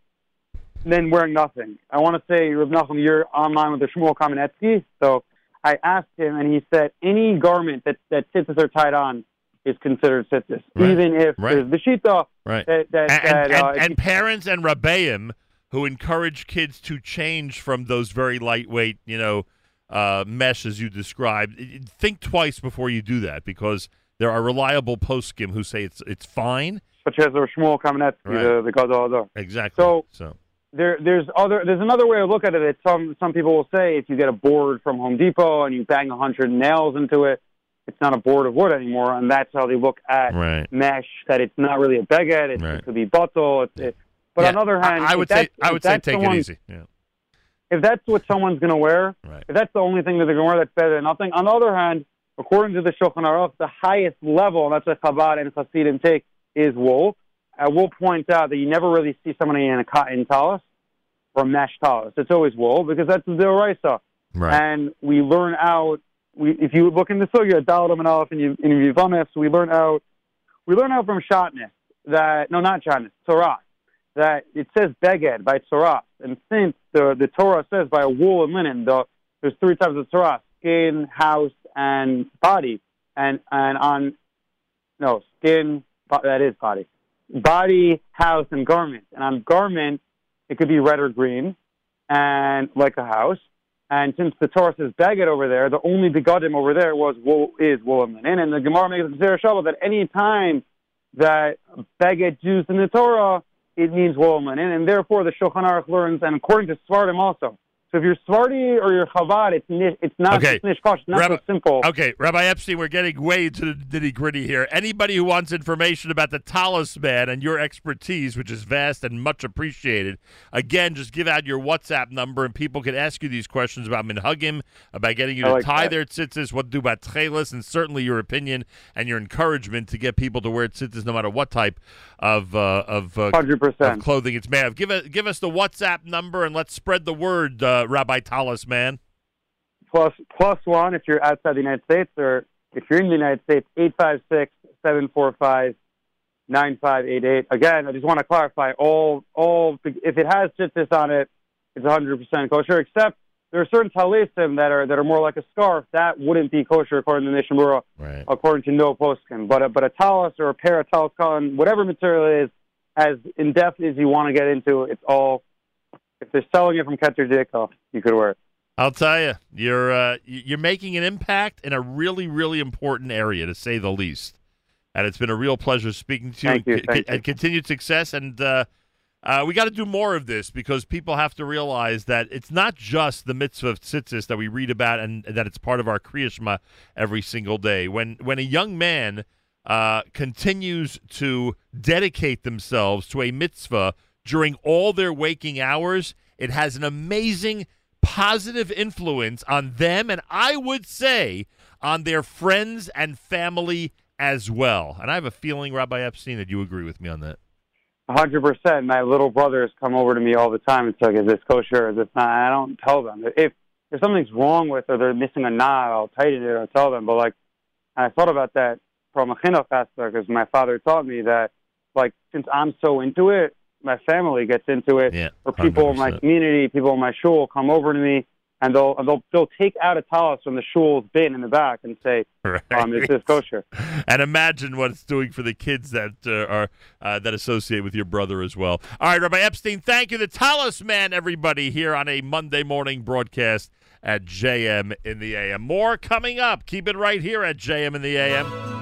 than wearing nothing. I want to say, Reb Nachum, you're online with the Shmuel Kamenetsky. So I asked him, and he said any garment that that tzitzis are tied on is considered tzitzis, Right. even if Right. there's the shita Right. that that, and, that and, uh, and, and parents and rabbeim who encourage kids to change from those very lightweight, you know, uh, mesh as you described. I- I- Think twice before you do that because there are reliable poskim who say it's it's fine. such as the Shmuel Kamenetsky, Right. the the Gadol Exactly. So so there there's other there's another way to look at it. That some some people will say if you get a board from Home Depot and you bang a hundred nails into it, it's not a board of wood anymore, and that's how they look at Right. mesh. That it's not really a beged. It, Right. it could be bottle. It's, it, but Yeah, on the other hand, I, if would say I would say that's take it easy. Yeah. if that's what someone's going to wear, Right. if that's the only thing that they're going to wear, that's better than nothing. On the other hand, according to the Shulchan Aruch, the highest level, and that's what Chabad and Hasidim take, is wool. I will point out that you never really see somebody in a cotton talus or mesh talus. It's always wool because that's the Doraisa. Right. And we learn out, we, if you look in the Sugya, Dalit and Aleph, and you, in Yivamis, we learn out, we learn out from Shatnez that, no, not Shatnez, Torah, that it says beged by Torah. And since the, the Torah says by a wool and linen, the, there's three types of Torah, skin, house, and body. And, and on, no, skin, that is body. Body, house, and garment. And on garment, it could be red or green, and like a house. And since the Torah says beged over there, the only begodim over there was wool is wool and linen. And the Gemara makes a Shabbat that any time that beged used in the Torah, it means wool and linen. And therefore the Shulchan Aruch learns, and according to Sephardim also. So if you're Sephardi or you're Chabad, it's, ni- it's not Okay. just nishkosh, it's not Rabbi- so simple. Okay, Rabbi Epstein, we're getting way into the nitty gritty here. Anybody who wants information about the Tallis man and your expertise, which is vast and much appreciated, again, just give out your WhatsApp number and people can ask you these questions about minhagim, about getting you to like tie that. their tzitzis, what to do about tchelis, and certainly your opinion and your encouragement to get people to wear tzitzis no matter what type of uh, of, uh, 100%. of clothing it's made of. Give, us give us the WhatsApp number and let's spread the word, uh, Uh, Rabbi Tallis man. plus plus one if you're outside the United States, or if you're in the United States, eight five six seven four five nine five eight eight. Again, I just want to clarify all all if it has tzitzis on it, it's 100 percent kosher. Except there are certain talisim that are that are more like a scarf that wouldn't be kosher according to the Mishnah Berurah, Right. according to no poskim. But a, but a talus or a pair of cotton, whatever material it is, as in depth as you want to get into, it's all. If they're selling it from Keter Judaica, you could wear it. I'll tell you, you're uh, you're making an impact in a really, really important area, to say the least. And it's been a real pleasure speaking to you. Thank you, thank and you. continued success. And uh, uh, we got to do more of this because people have to realize that it's not just the mitzvah of tzitzis that we read about, and that it's part of our kriyashma every single day. When when a young man uh, continues to dedicate themselves to a mitzvah during all their waking hours, it has an amazing positive influence on them, and I would say on their friends and family as well. And I have a feeling, Rabbi Epstein, that you agree with me on that. A hundred percent. My little brothers come over to me all the time and say, "Is this kosher? Is this not?" I don't tell them if if something's wrong with or they're missing a knot. I'll tighten it. I'll tell them. But like, I thought about that from a chinuch aspect because my father taught me that, like, since I'm so into it, my family gets into it. Yeah, or people in my community, people in my shul come over to me and they'll they'll they'll take out a talis from the shul's bin in the back and say, um, "Is this kosher?" and imagine what it's doing for the kids that uh, are uh, that associate with your brother as well. All right, Rabbi Epstein, thank you. The Tallis man, everybody, here on a Monday morning broadcast at JM in the AM. More coming up. Keep it right here at JM in the AM.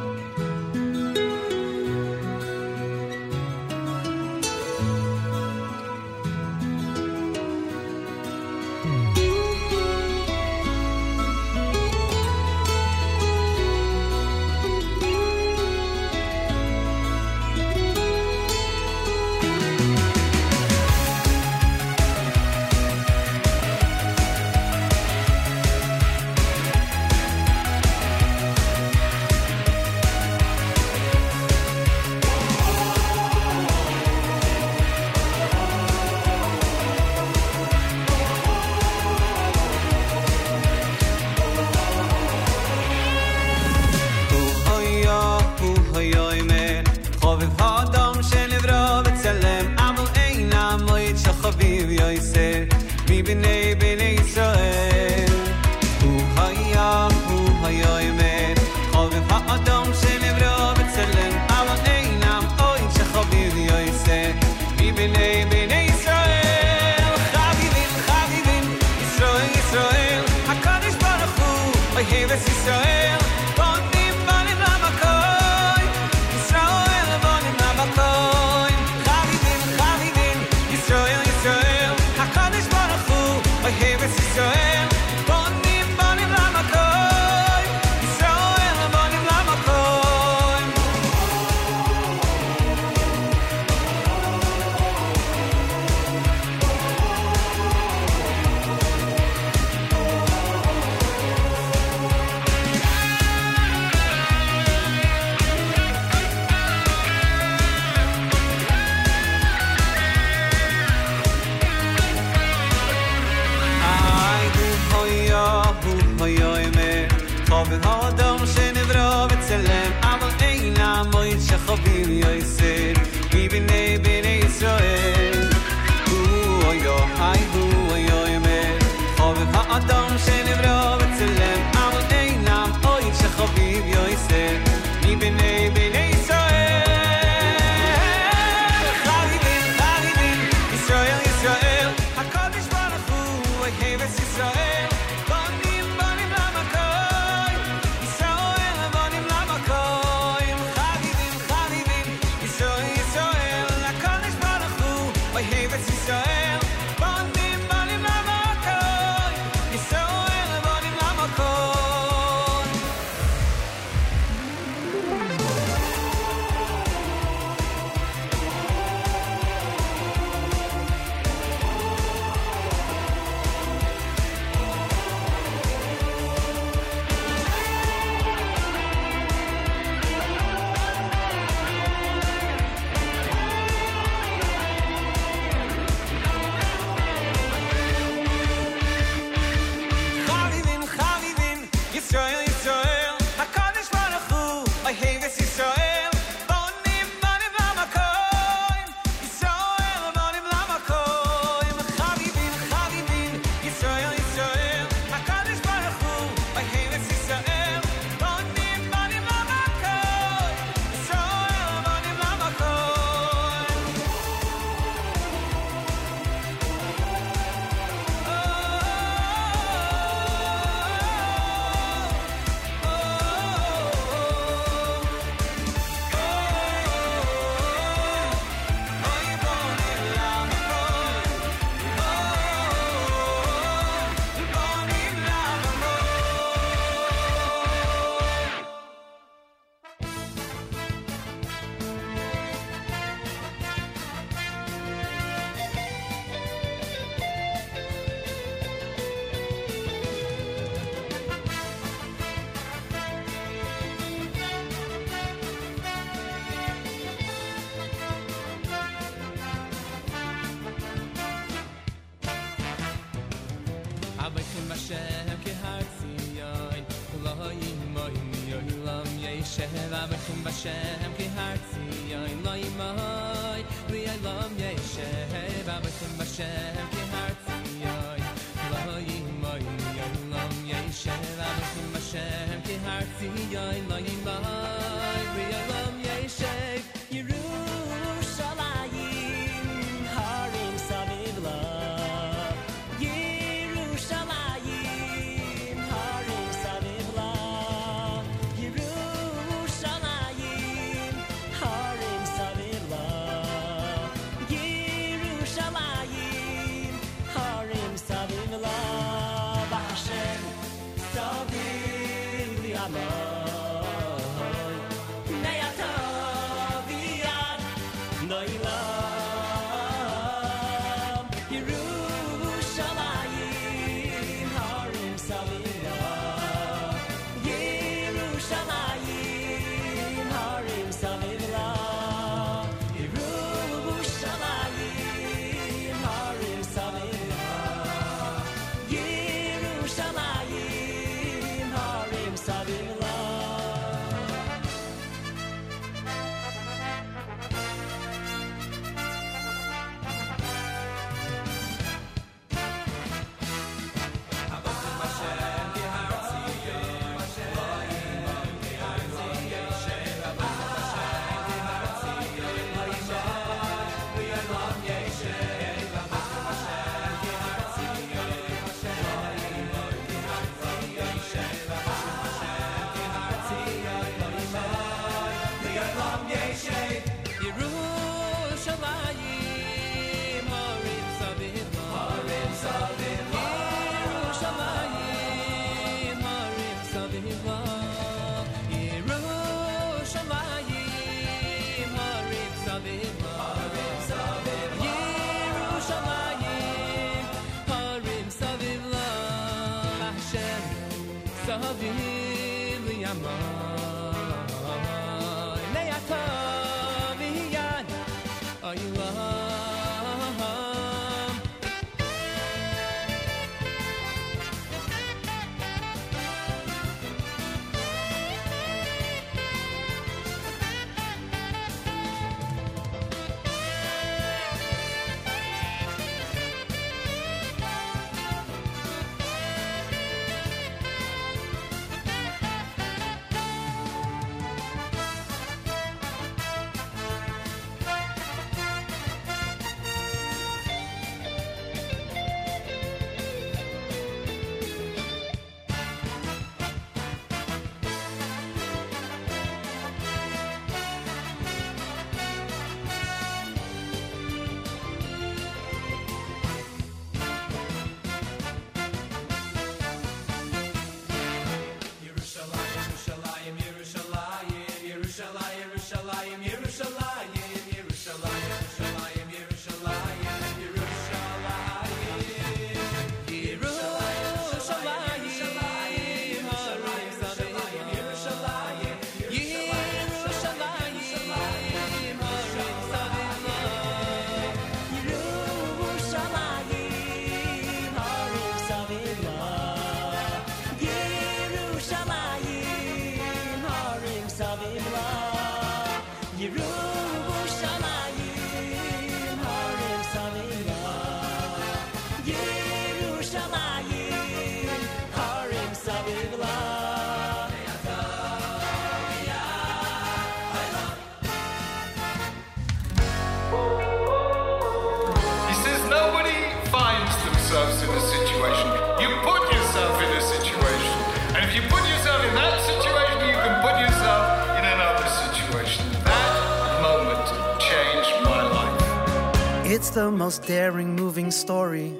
most daring, moving story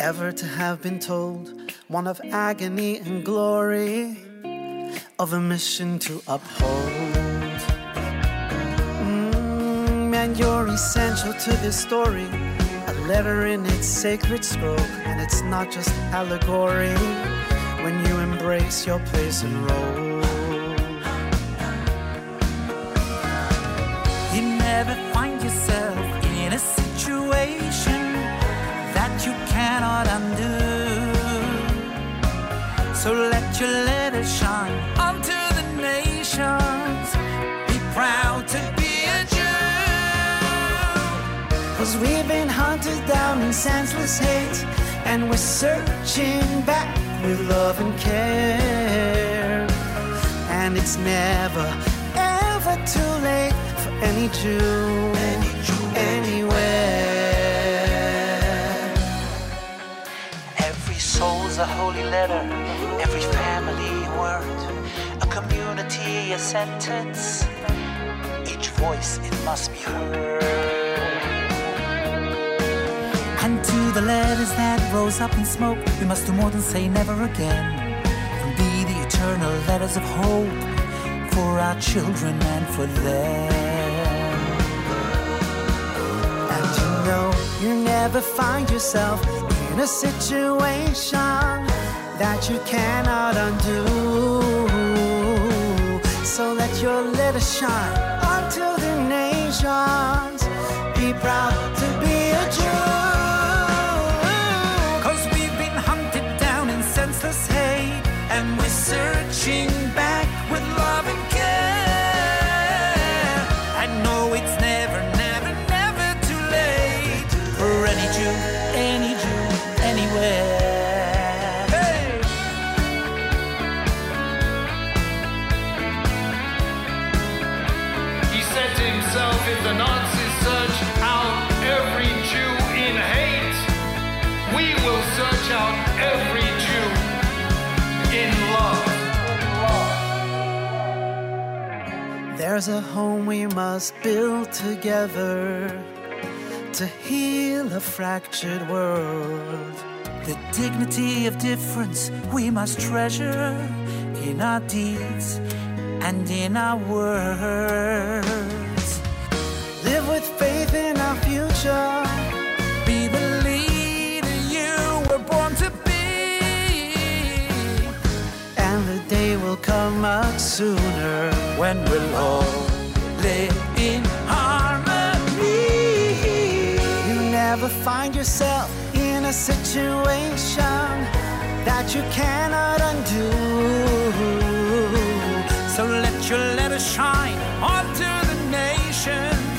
ever to have been told. One of agony and glory, of a mission to uphold. Mm, you're essential to this story. A letter in its sacred scroll, and it's not just allegory when you embrace your place and role. Searching back with love and care. And it's never, ever too late for any Jew, anywhere. Every soul's a holy letter, every family word, a community a sentence. Each voice it must be heard. Letters that rose up in smoke, we must do more than say never again. And be the eternal letters of hope for our children and for them. And you know you never find yourself in a situation that you cannot undo. So let your letter shine unto the nations. Be proud searching There's a home we must build together to heal a fractured world. The dignity of difference we must treasure in our deeds and in our words. Live with faith in our future. Be the leader you were born to be. And the day will come much sooner when we'll all live in harmony. You never find yourself in a situation that you cannot undo. So let your letter shine onto the nations.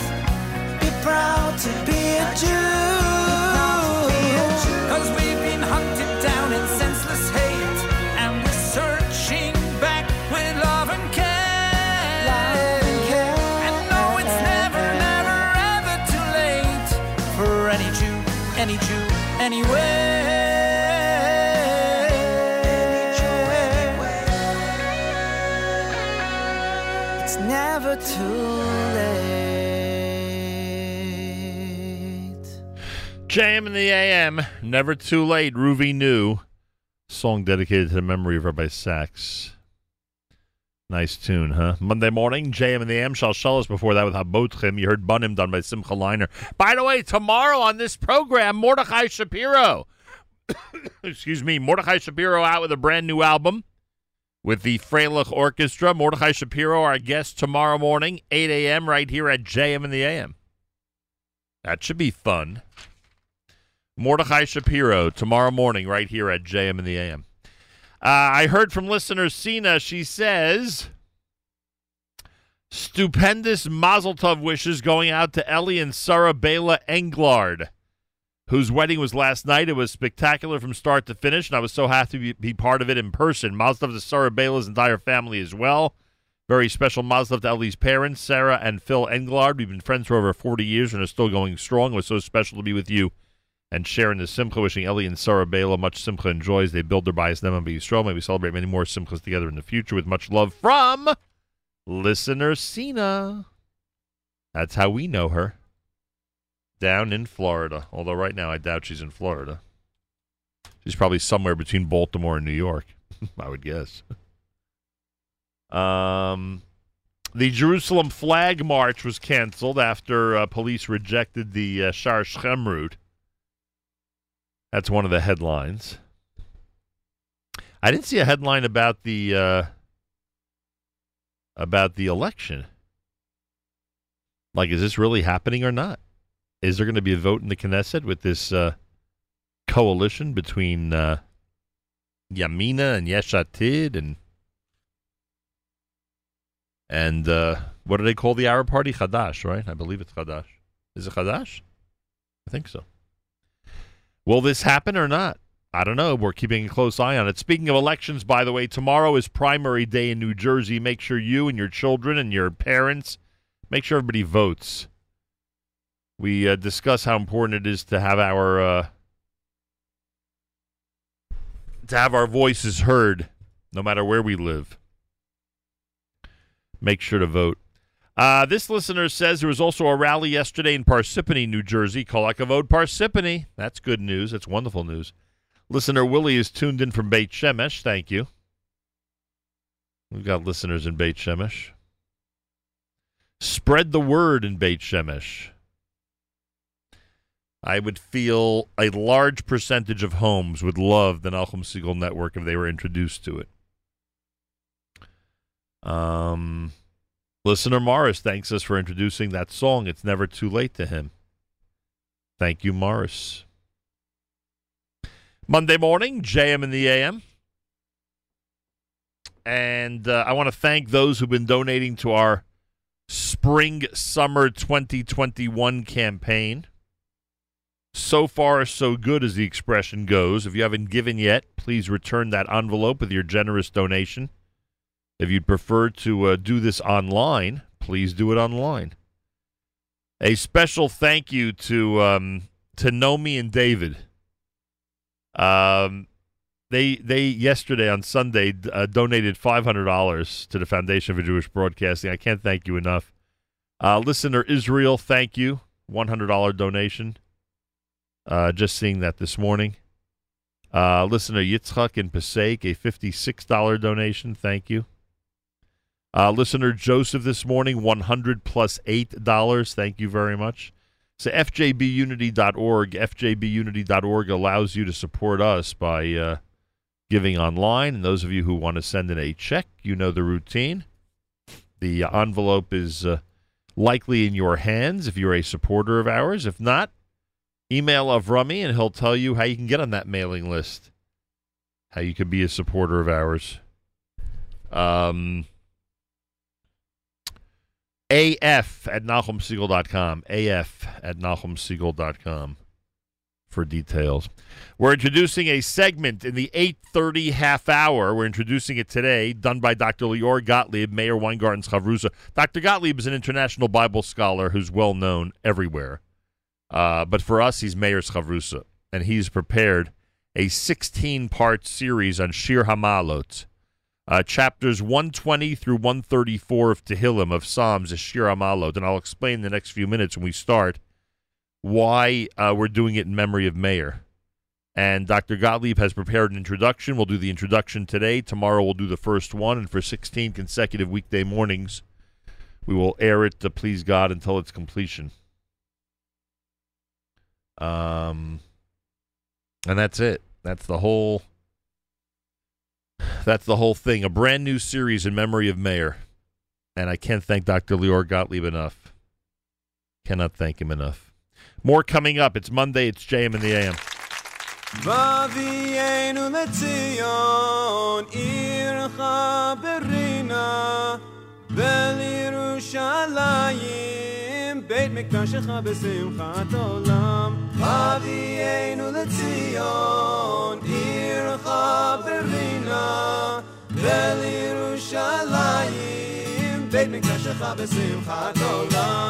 Be proud to be a Jew. Any Jew, anywhere. It's never too late. JM in the AM, never too late. Ruby New, song dedicated to the memory of Rabbi Sacks. Nice tune, huh? Monday morning, JM in the AM. Shalshalas before that with Habotchim. You heard Bunim done by Simcha Leiner. By the way, tomorrow on this program, Mordechai Shapiro. Excuse me, Mordechai Shapiro out with a brand new album with the Freilich Orchestra. Mordechai Shapiro, our guest tomorrow morning, 8 a.m., right here at JM in the AM. That should be fun. Mordechai Shapiro tomorrow morning, right here at JM in the AM. Uh, I heard from listener Sina. She says, stupendous Mazel Tov wishes going out to Ellie and Sarah Bela Englard, whose wedding was last night. It was spectacular from start to finish, and I was so happy to be, be part of it in person. Mazel Tov to Sarah Bela's entire family as well. Very special Mazel Tov to Ellie's parents, Sarah and Phil Englard. We've been friends for over 40 years and are still going strong. It was so special to be with you and sharing the simcha, wishing Ellie and Sarah Bela much simcha and joys. They build their bias, them be strong. May we celebrate many more simchas together in the future with much love from listener Sina. That's how we know her. Down in Florida. Although right now I doubt she's in Florida. She's probably somewhere between Baltimore and New York, I would guess. Um, the Jerusalem flag march was canceled after uh, police rejected the uh, Shar Shechem route. That's one of the headlines. I didn't see a headline about the uh, about the election. Like, is this really happening or not? Is there going to be a vote in the Knesset with this uh, coalition between uh, Yamina and Yesh Atid and and uh, what do they call the Arab party? Chadash, right? I believe it's Chadash. Is it Chadash? I think so. Will this happen or not? I don't know. We're keeping a close eye on it. Speaking of elections, by the way, tomorrow is primary day in New Jersey. Make sure you and your children and your parents make sure everybody votes. We uh, discuss how important it is to have our uh, to have our voices heard, no matter where we live. Make sure to vote. Uh, this listener says there was also a rally yesterday in Parsippany, New Jersey. kol hakavod Parsippany. That's good news. That's wonderful news. Listener Willie is tuned in from Beit Shemesh. Thank you. We've got listeners in Beit Shemesh. Spread the word in Beit Shemesh. I would feel a large percentage of homes would love the Nachum Segal Network if they were introduced to it. Um, listener Morris thanks us for introducing that song. It's never too late to him. Thank you, Morris. Monday morning, JM in the AM. And uh, I want to thank those who've been donating to our Spring Summer 2021 campaign. So far, so good, as the expression goes. If you haven't given yet, please return that envelope with your generous donation. If you'd prefer to uh, do this online, please do it online. A special thank you to um, to Nomi and David. Um, they they yesterday on Sunday uh, donated five hundred dollars to the Foundation for Jewish Broadcasting. I can't thank you enough. Uh, listener Israel, thank you, one hundred dollar donation. Uh, just seeing that this morning. Uh, listener Yitzchak in Passaic, a fifty-six dollar donation. Thank you. Uh, listener Joseph this morning, 100 plus eight dollars. Thank you very much. So fjbunity.org, fjbunity.org allows you to support us by uh, giving online. And those of you who want to send in a check, you know the routine. The envelope is uh, likely in your hands if you're a supporter of ours. If not, email Avrami and he'll tell you how you can get on that mailing list, how you can be a supporter of ours. Um, AF at NachumSegal.com. AF at NachumSegal.com for details. We're introducing a segment in the 8.30 half hour. We're introducing it today, done by Dr. Lior Gottlieb, Meir Weingarten's Chavrusa. Dr. Gottlieb is an international Bible scholar who's well known everywhere. Uh, but for us, he's Meir's Chavrusa, and he's prepared a 16-part series on Shir Hamalot, uh, chapters 120 through 134 of Tehillim of Psalms is Shir Hamalot, and I'll explain in the next few minutes when we start why uh, we're doing it in memory of Meir. And Dr. Gottlieb has prepared an introduction. We'll do the introduction today. Tomorrow we'll do the first one, and for 16 consecutive weekday mornings, we will air it to please God until its completion. Um, and that's it. That's the whole. That's the whole thing. A brand new series in memory of Meir. And I can't thank Dr. Lior Gottlieb enough. Cannot thank him enough. More coming up. It's Monday. It's JM in the AM. ואבינו לציון ולירושלים בית מקדשך בשמחת עולם אבינו לציון עירך ברינה ולירושלים בית מקדשך בשמחת עולם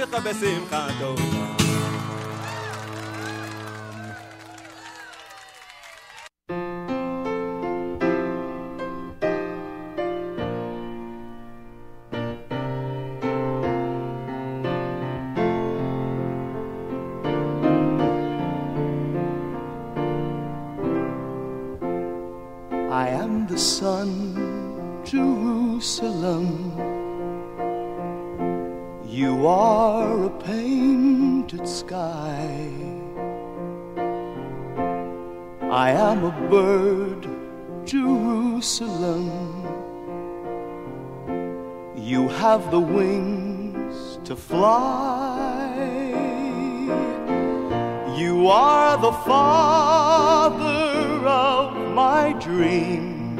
בית מקדשך בשמחת עולם. I am the sun, Jerusalem. You are a painted sky. I am a bird, Jerusalem. You have the wings to fly. You are the father of my dream.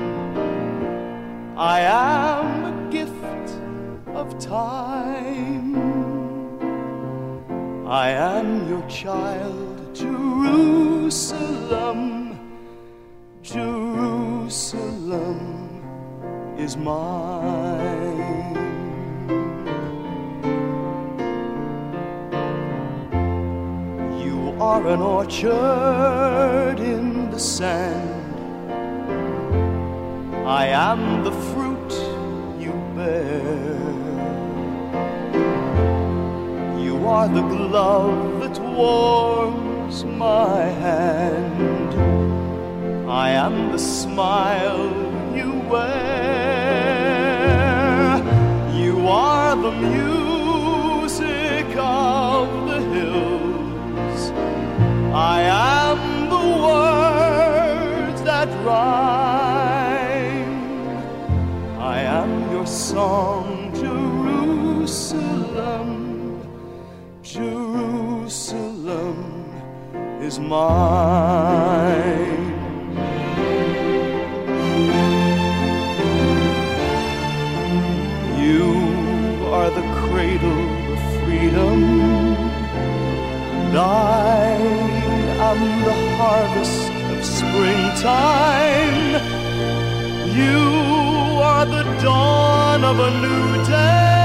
I am a gift of time. I am your child, Jerusalem. Jerusalem is mine. You are an orchard in the sand. I am the are the glove that warms my hand. I am the smile you wear. You are the music of the hills. I am the words that rhyme. I am your song, Jerusalem. Is mine. You are the cradle of freedom, I am the harvest of springtime. You are the dawn of a new day.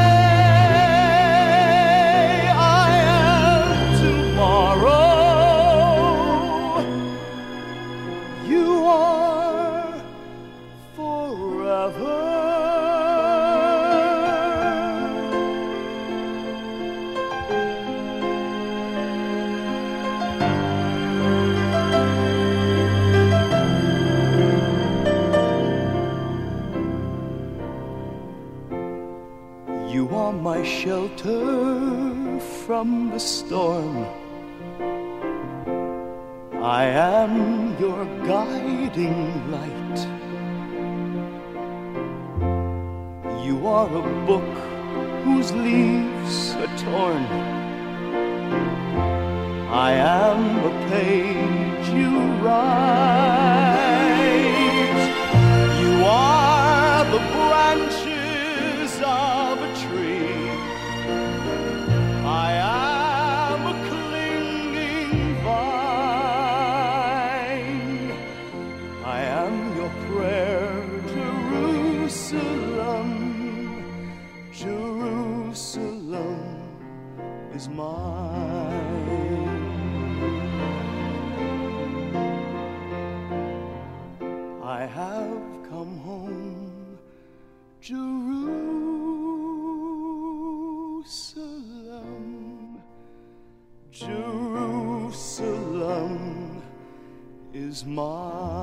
Shelter from the storm. I am your guiding light. You are a book whose leaves are torn. I am a page you write. You are is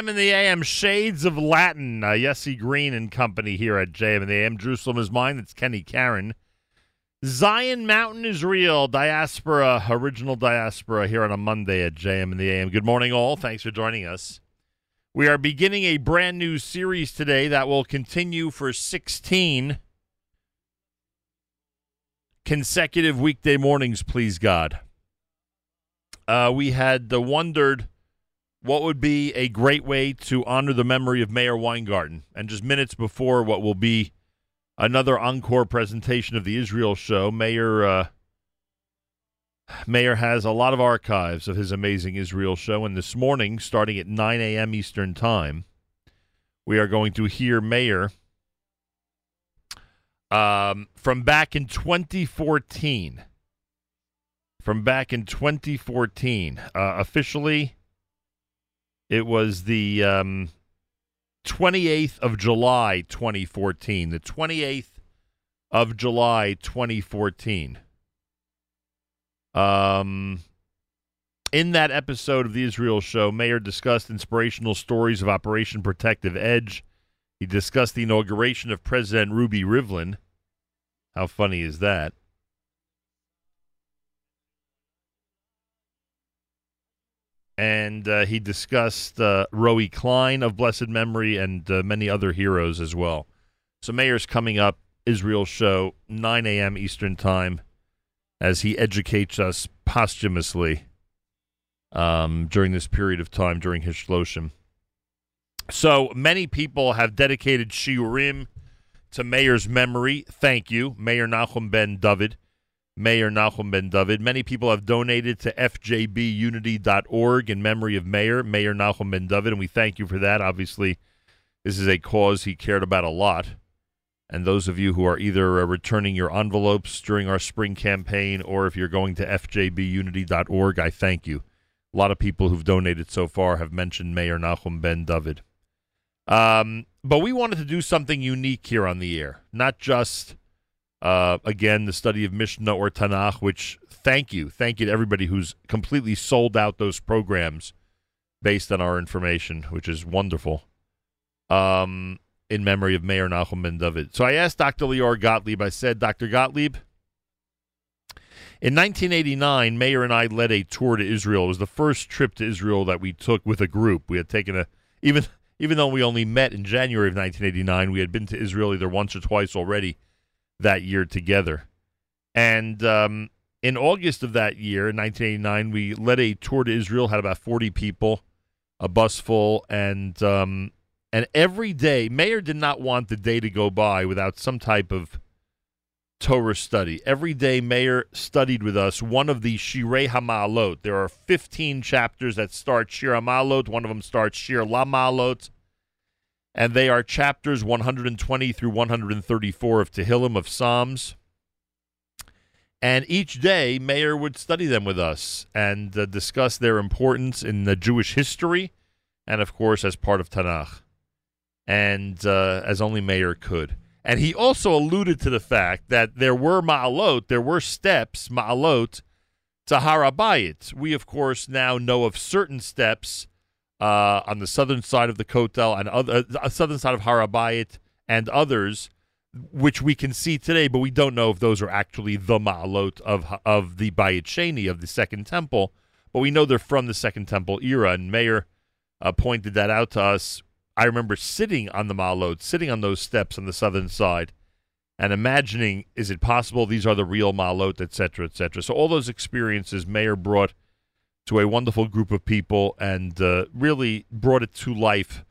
JM in the AM, Shades of Latin. Uh, Yossi Green and company here at JM in the AM. Jerusalem is mine. It's Kenny Karen. Zion Mountain is real. Diaspora, original diaspora here on a Monday at JM in the AM. Good morning, all. Thanks for joining us. We are beginning a brand new series today that will continue for 16 consecutive weekday mornings, please God. Uh, we had uh, wondered what would be a great way to honor the memory of Meir Weingarten. And just minutes before what will be another encore presentation of the Israel show, Meir uh, Meir has a lot of archives of his amazing Israel show. And this morning, starting at 9 a.m. Eastern Time, we are going to hear Meir um, from back in 2014. From back in 2014. Uh, officially, it was the um, 28th of July 2014. The 28th of July 2014. Um, in that episode of the Israel Show, Meir discussed inspirational stories of Operation Protective Edge. He discussed the inauguration of President Ruby Rivlin. How funny is that? And uh, he discussed uh, Roi Klein of blessed memory and uh, many other heroes as well. So Meir's coming up, Israel Show, 9 a.m. Eastern Time, as he educates us posthumously um, during this period of time during his shloshim. So many people have dedicated shiurim to Meir's memory. Thank you, Meir Nachum Ben David. Meir Nachum Ben David. Many people have donated to fjbunity.org in memory of Meir, Meir Nachum Ben David, and we thank you for that. Obviously, this is a cause he cared about a lot. And those of you who are either uh, returning your envelopes during our spring campaign or if you're going to fjbunity.org, I thank you. A lot of people who've donated so far have mentioned Meir Nachum Ben David. Um, but we wanted to do something unique here on the air, not just uh, again the study of Mishnah or Tanakh. Which thank you, thank you to everybody who's completely sold out those programs based on our information, which is wonderful. Um, in memory of Meir Nachum Ben David. So I asked Dr. Lior Gottlieb. I said, Dr. Gottlieb. In 1989, Meir and I led a tour to Israel. It was the first trip to Israel that we took with a group. We had taken a even even though we only met in January of 1989, we had been to Israel either once or twice already that year together. And um, in August of that year, in 1989, we led a tour to Israel. Had about 40 people, a bus full, and um, and every day, Meir did not want the day to go by without some type of Torah study. Every day, Meir studied with us one of the Shirei Hamalot. There are 15 chapters that start Shir Hamalot. One of them starts Shir Lamalot. And they are chapters 120 through 134 of Tehillim of Psalms. And each day, Meir would study them with us and uh, discuss their importance in the Jewish history and, of course, as part of Tanakh. And uh, as only Meir could. And he also alluded to the fact that there were ma'alot, there were steps, ma'alot, to Har HaBayit. We, of course, now know of certain steps uh, on the southern side of the Kotel and other uh, southern side of Har HaBayit and others, which we can see today, but we don't know if those are actually the ma'alot of of the Bayit Sheni of the Second Temple. But we know they're from the Second Temple era, and Meir uh, pointed that out to us I remember sitting on the Ma'alot, sitting on those steps on the southern side, and imagining, is it possible these are the real Ma'alot, et cetera, et cetera. So all those experiences Meir brought to a wonderful group of people and uh, really brought it to life,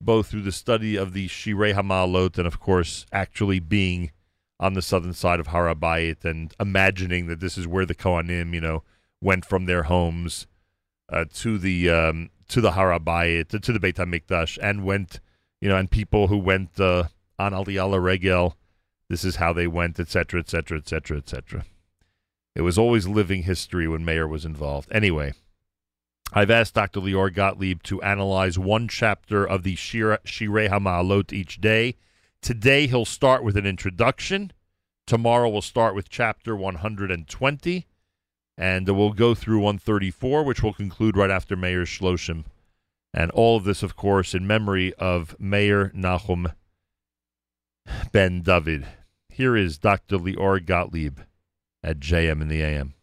both through the study of the Shirei Hamalot and, of course, actually being on the southern side of Har HaBayit and imagining that this is where the Kohanim, you know, went from their homes uh, to the um, to the Har HaBayit, to, to the Beit HaMikdash, and went, you know, and people who went uh, on Aliyah Regel, this is how they went, etc., etc., etc., etc. It was always living history when Meir was involved. Anyway, I've asked Dr. Lior Gottlieb to analyze one chapter of the Shirei HaMa'alot each day. Today he'll start with an introduction. Tomorrow we'll start with chapter 120. And we'll go through 134, which will conclude right after Meir Shloshim. And all of this, of course, in memory of Meir Nachum Ben David. Here is Dr. Lior Gottlieb at JM in the AM.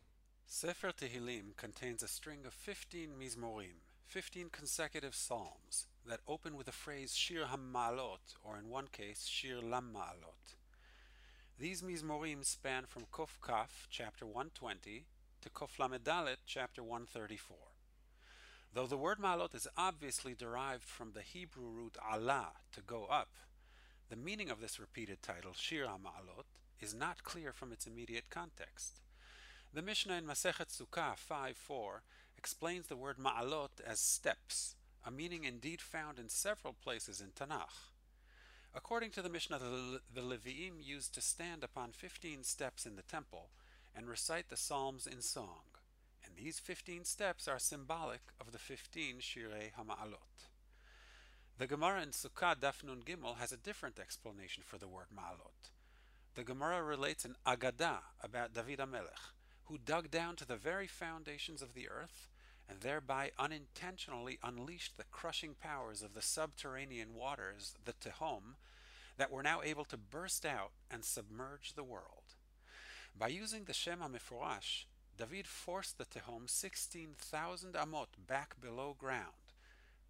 Sefer Tehillim contains a string of 15 Mizmorim, 15 consecutive psalms, that open with the phrase Shir HaMalot, or in one case, Shir Lam Ma'alot. These Mizmorim span from Kof Kaf, chapter 120, to Kof Lamed Dalet, chapter 134. Though the word Malot is obviously derived from the Hebrew root Allah, to go up, the meaning of this repeated title, Shir HaMa'alot, is not clear from its immediate context. The Mishnah in Masechet Sukkah 5.4 explains the word ma'alot as steps, a meaning indeed found in several places in Tanakh. According to the Mishnah, the, the Leviim used to stand upon 15 steps in the temple and recite the Psalms in song, and these 15 steps are symbolic of the 15 Shirei HaMa'alot. The Gemara in Sukkah Daf Nun Gimel has a different explanation for the word ma'alot. The Gemara relates an Agadah about David HaMelech, who dug down to the very foundations of the earth and thereby unintentionally unleashed the crushing powers of the subterranean waters, the Tehom, that were now able to burst out and submerge the world. By using the Shem HaMeforash, David forced the Tehom 16,000 amot back below ground,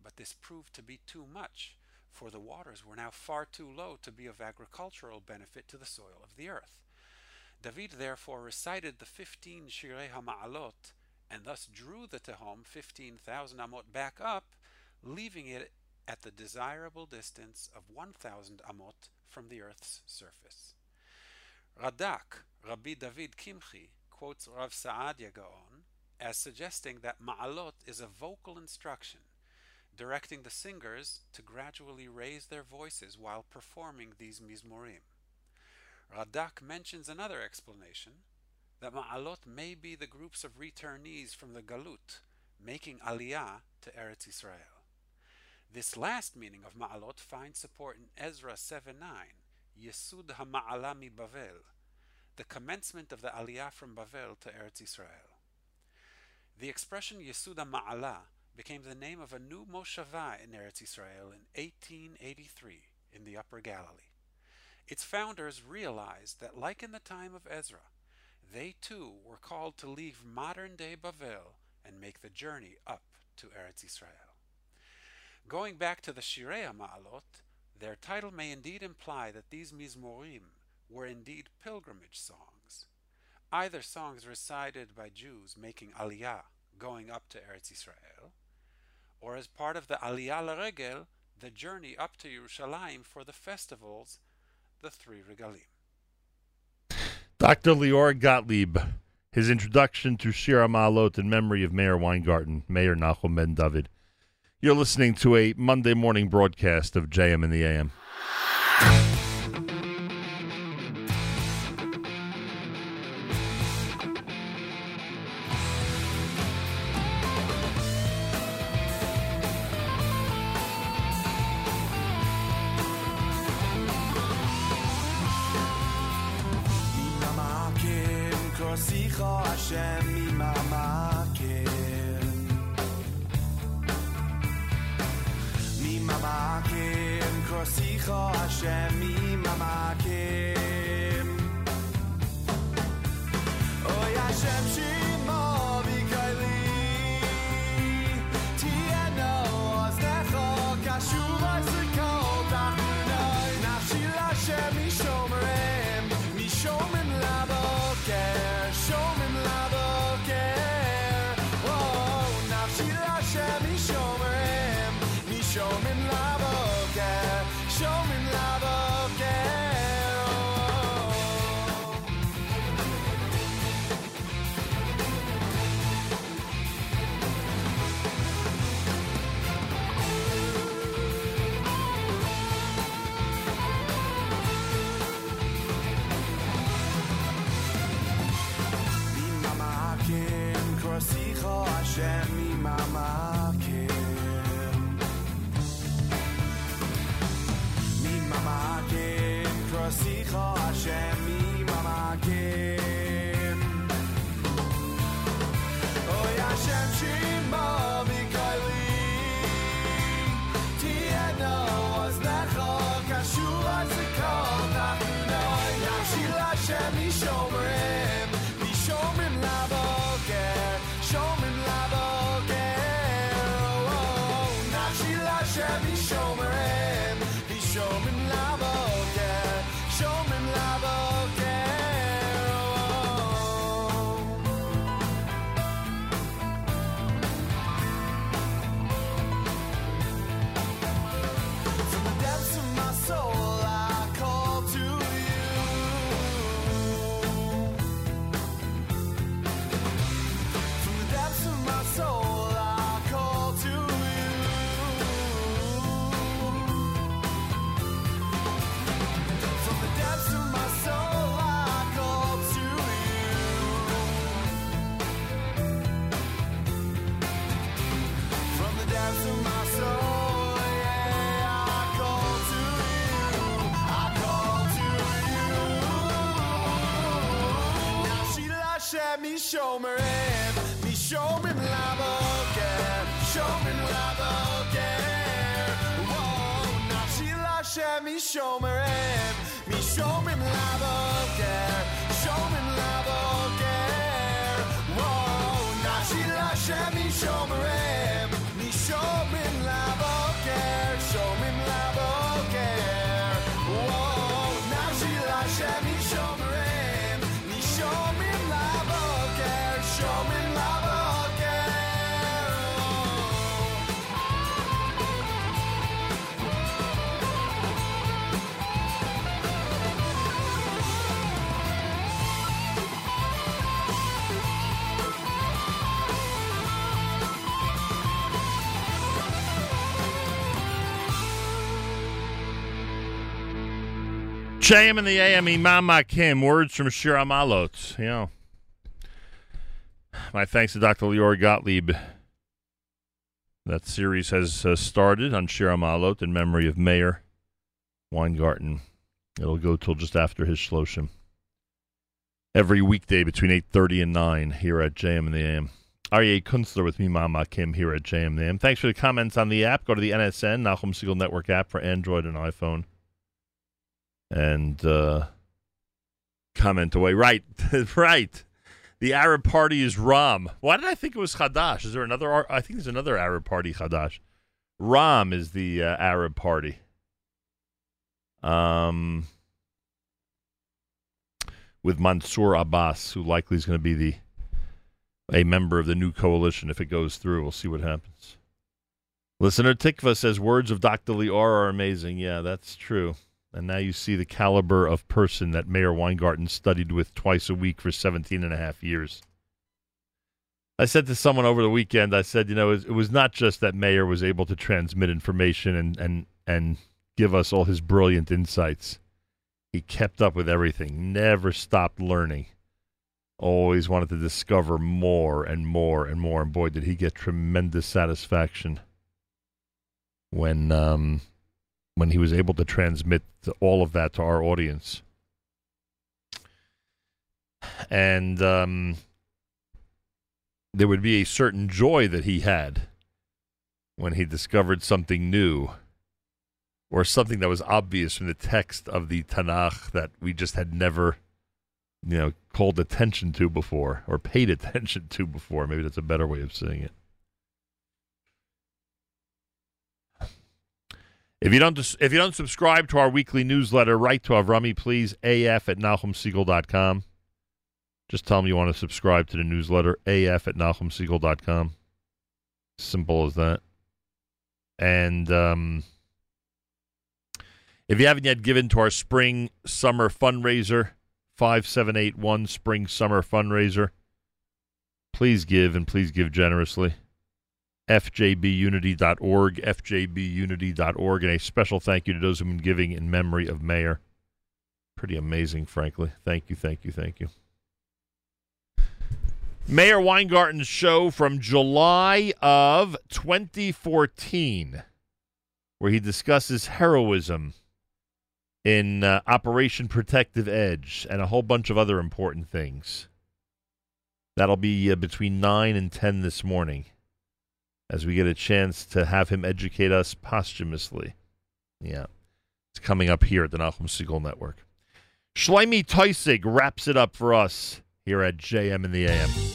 but this proved to be too much, for the waters were now far too low to be of agricultural benefit to the soil of the earth. David therefore recited the 15 Shirei HaMa'alot, and thus drew the Tehom 15,000 amot back up, leaving it at the desirable distance of 1,000 amot from the earth's surface. Radak, Rabbi David Kimchi, quotes Rav Saadia Gaon as suggesting that Ma'alot is a vocal instruction, directing the singers to gradually raise their voices while performing these mizmorim. Radak mentions another explanation that Ma'alot may be the groups of returnees from the Galut, making Aliyah to Eretz Israel. This last meaning of Ma'alot finds support in Ezra 7 9, Yesud HaMa'ala mi Bavel, the commencement of the Aliyah from Bavel to Eretz Israel. The expression Yesud HaMa'ala became the name of a new Moshava in Eretz Israel in 1883 in the Upper Galilee. Its founders realized that, like in the time of Ezra, they too were called to leave modern day Bavel and make the journey up to Eretz Israel. Going back to the Shirei Ma'alot, their title may indeed imply that these Mizmorim were indeed pilgrimage songs, either songs recited by Jews making Aliyah, going up to Eretz Israel, or as part of the Aliyah L'Regel, the journey up to Yerushalayim for the festivals, the three regalim. Dr. Lior Gottlieb, his introduction to Shirei HaMa'alot in memory of Meir Weingarten, Meir Nachum Ben David. You're listening to a Monday morning broadcast of JM in the AM. JM in the AM, Imam Makim, words from Shirei HaMa'alot. You know, my thanks to Dr. Lior Gottlieb. That series has uh, started on Shirei HaMa'alot in memory of Meir Weingarten. It'll go till just after his shloshim. Every weekday between 8.30 and 9 here at JM in the AM. Aryeh Kunstler with me, Mama Kim, here at JM in the AM. Thanks for the comments on the app. Go to the NSN, Nachum Segal Network app for Android and iPhone and uh, comment away. Right, right. The Arab Party is Ram. Why did I think it was Hadash? Is there another? I think there's another Arab Party, Hadash. Ram is the uh, Arab Party. Um, with Mansour Abbas, who likely is going to be the a member of the new coalition if it goes through. We'll see what happens. Listener Tikva says words of Dr. Lior are amazing. Yeah, that's true. And now you see the caliber of person that Meir Weingarten studied with twice a week for 17 and a half years. I said to someone over the weekend, I said, you know, it, was not just that Meir was able to transmit information and, and, and give us all his brilliant insights. He kept up with everything, never stopped learning, always wanted to discover more and more and more. And boy, did he get tremendous satisfaction when um, when he was able to transmit all of that to our audience. And um, there would be a certain joy that he had when he discovered something new or something that was obvious from the text of the Tanakh that we just had never, you know, called attention to before or paid attention to before. Maybe that's a better way of saying it. If you don't if you don't subscribe to our weekly newsletter, write to Avrami, please, af at nachumsegal.com. Just tell them you want to subscribe to the newsletter, af at nachumsegal.com. Simple as that. And um, if you haven't yet given to our spring summer fundraiser, 5781 spring summer fundraiser, please give and please give generously fjbunity.org, fjbunity.org, and a special thank you to those who've been giving in memory of Meir. Pretty amazing, frankly. Thank you, thank you, thank you. Meir Weingarten's show from July of 2014, where he discusses heroism in uh, Operation Protective Edge and a whole bunch of other important things. That'll be uh, between 9 and 10 this morning as we get a chance to have him educate us posthumously. Yeah. It's coming up here at the Nachum Segal Network. Shlomi Teusig wraps it up for us here at JM in the AM.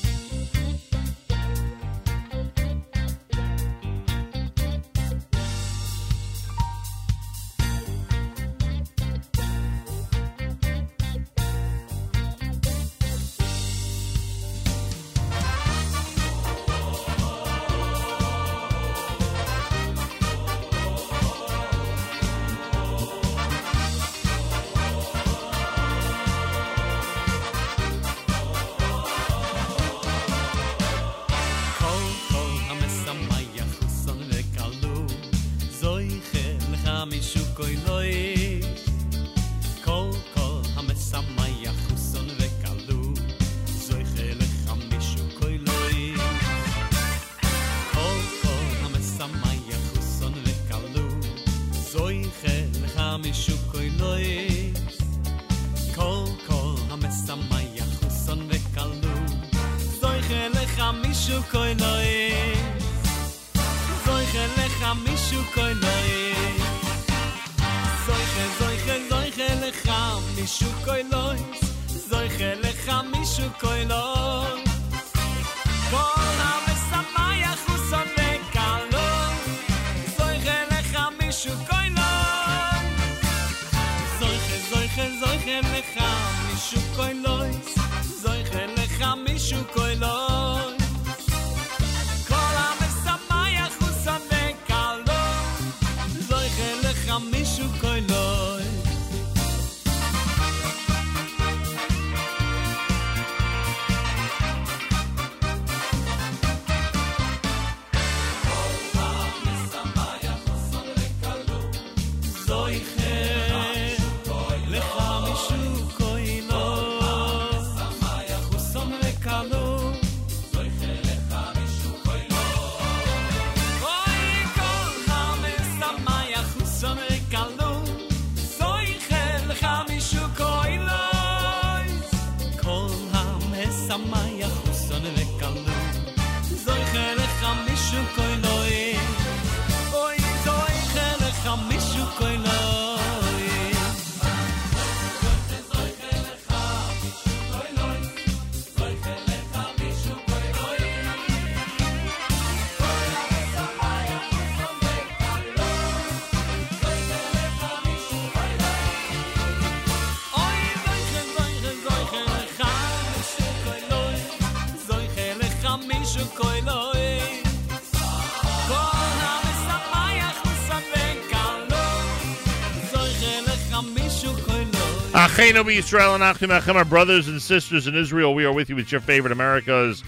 Achenu Israel and Achim Achem, our brothers and sisters in Israel. We are with you with your favorite America's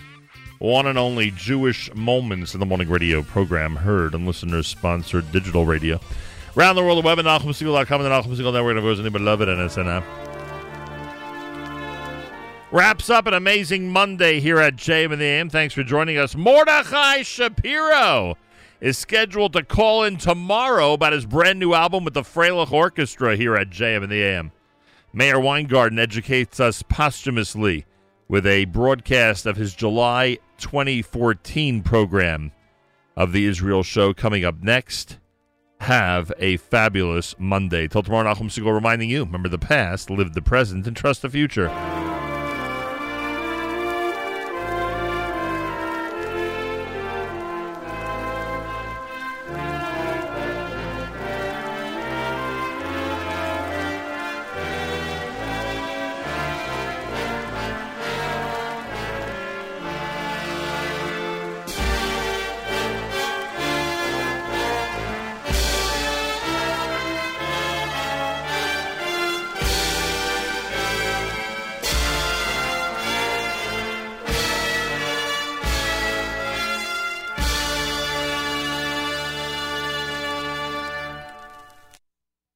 one and only Jewish Moments in the Morning Radio program, heard on listener-sponsored digital radio. Around the world, the web at NachumSegal.com and the Nachum Segal Network, and of course, anybody love it, NSN. Wraps up an amazing Monday here at JM in the AM. Thanks for joining us. Mordechai Shapiro is scheduled to call in tomorrow about his brand new album with the Freilich Orchestra here at JM in the AM. Meir Weingarten educates us posthumously with a broadcast of his July 2014 program of the Israel show coming up next. Have a fabulous Monday. Till tomorrow, Nachum Segal reminding you remember the past, live the present, and trust the future.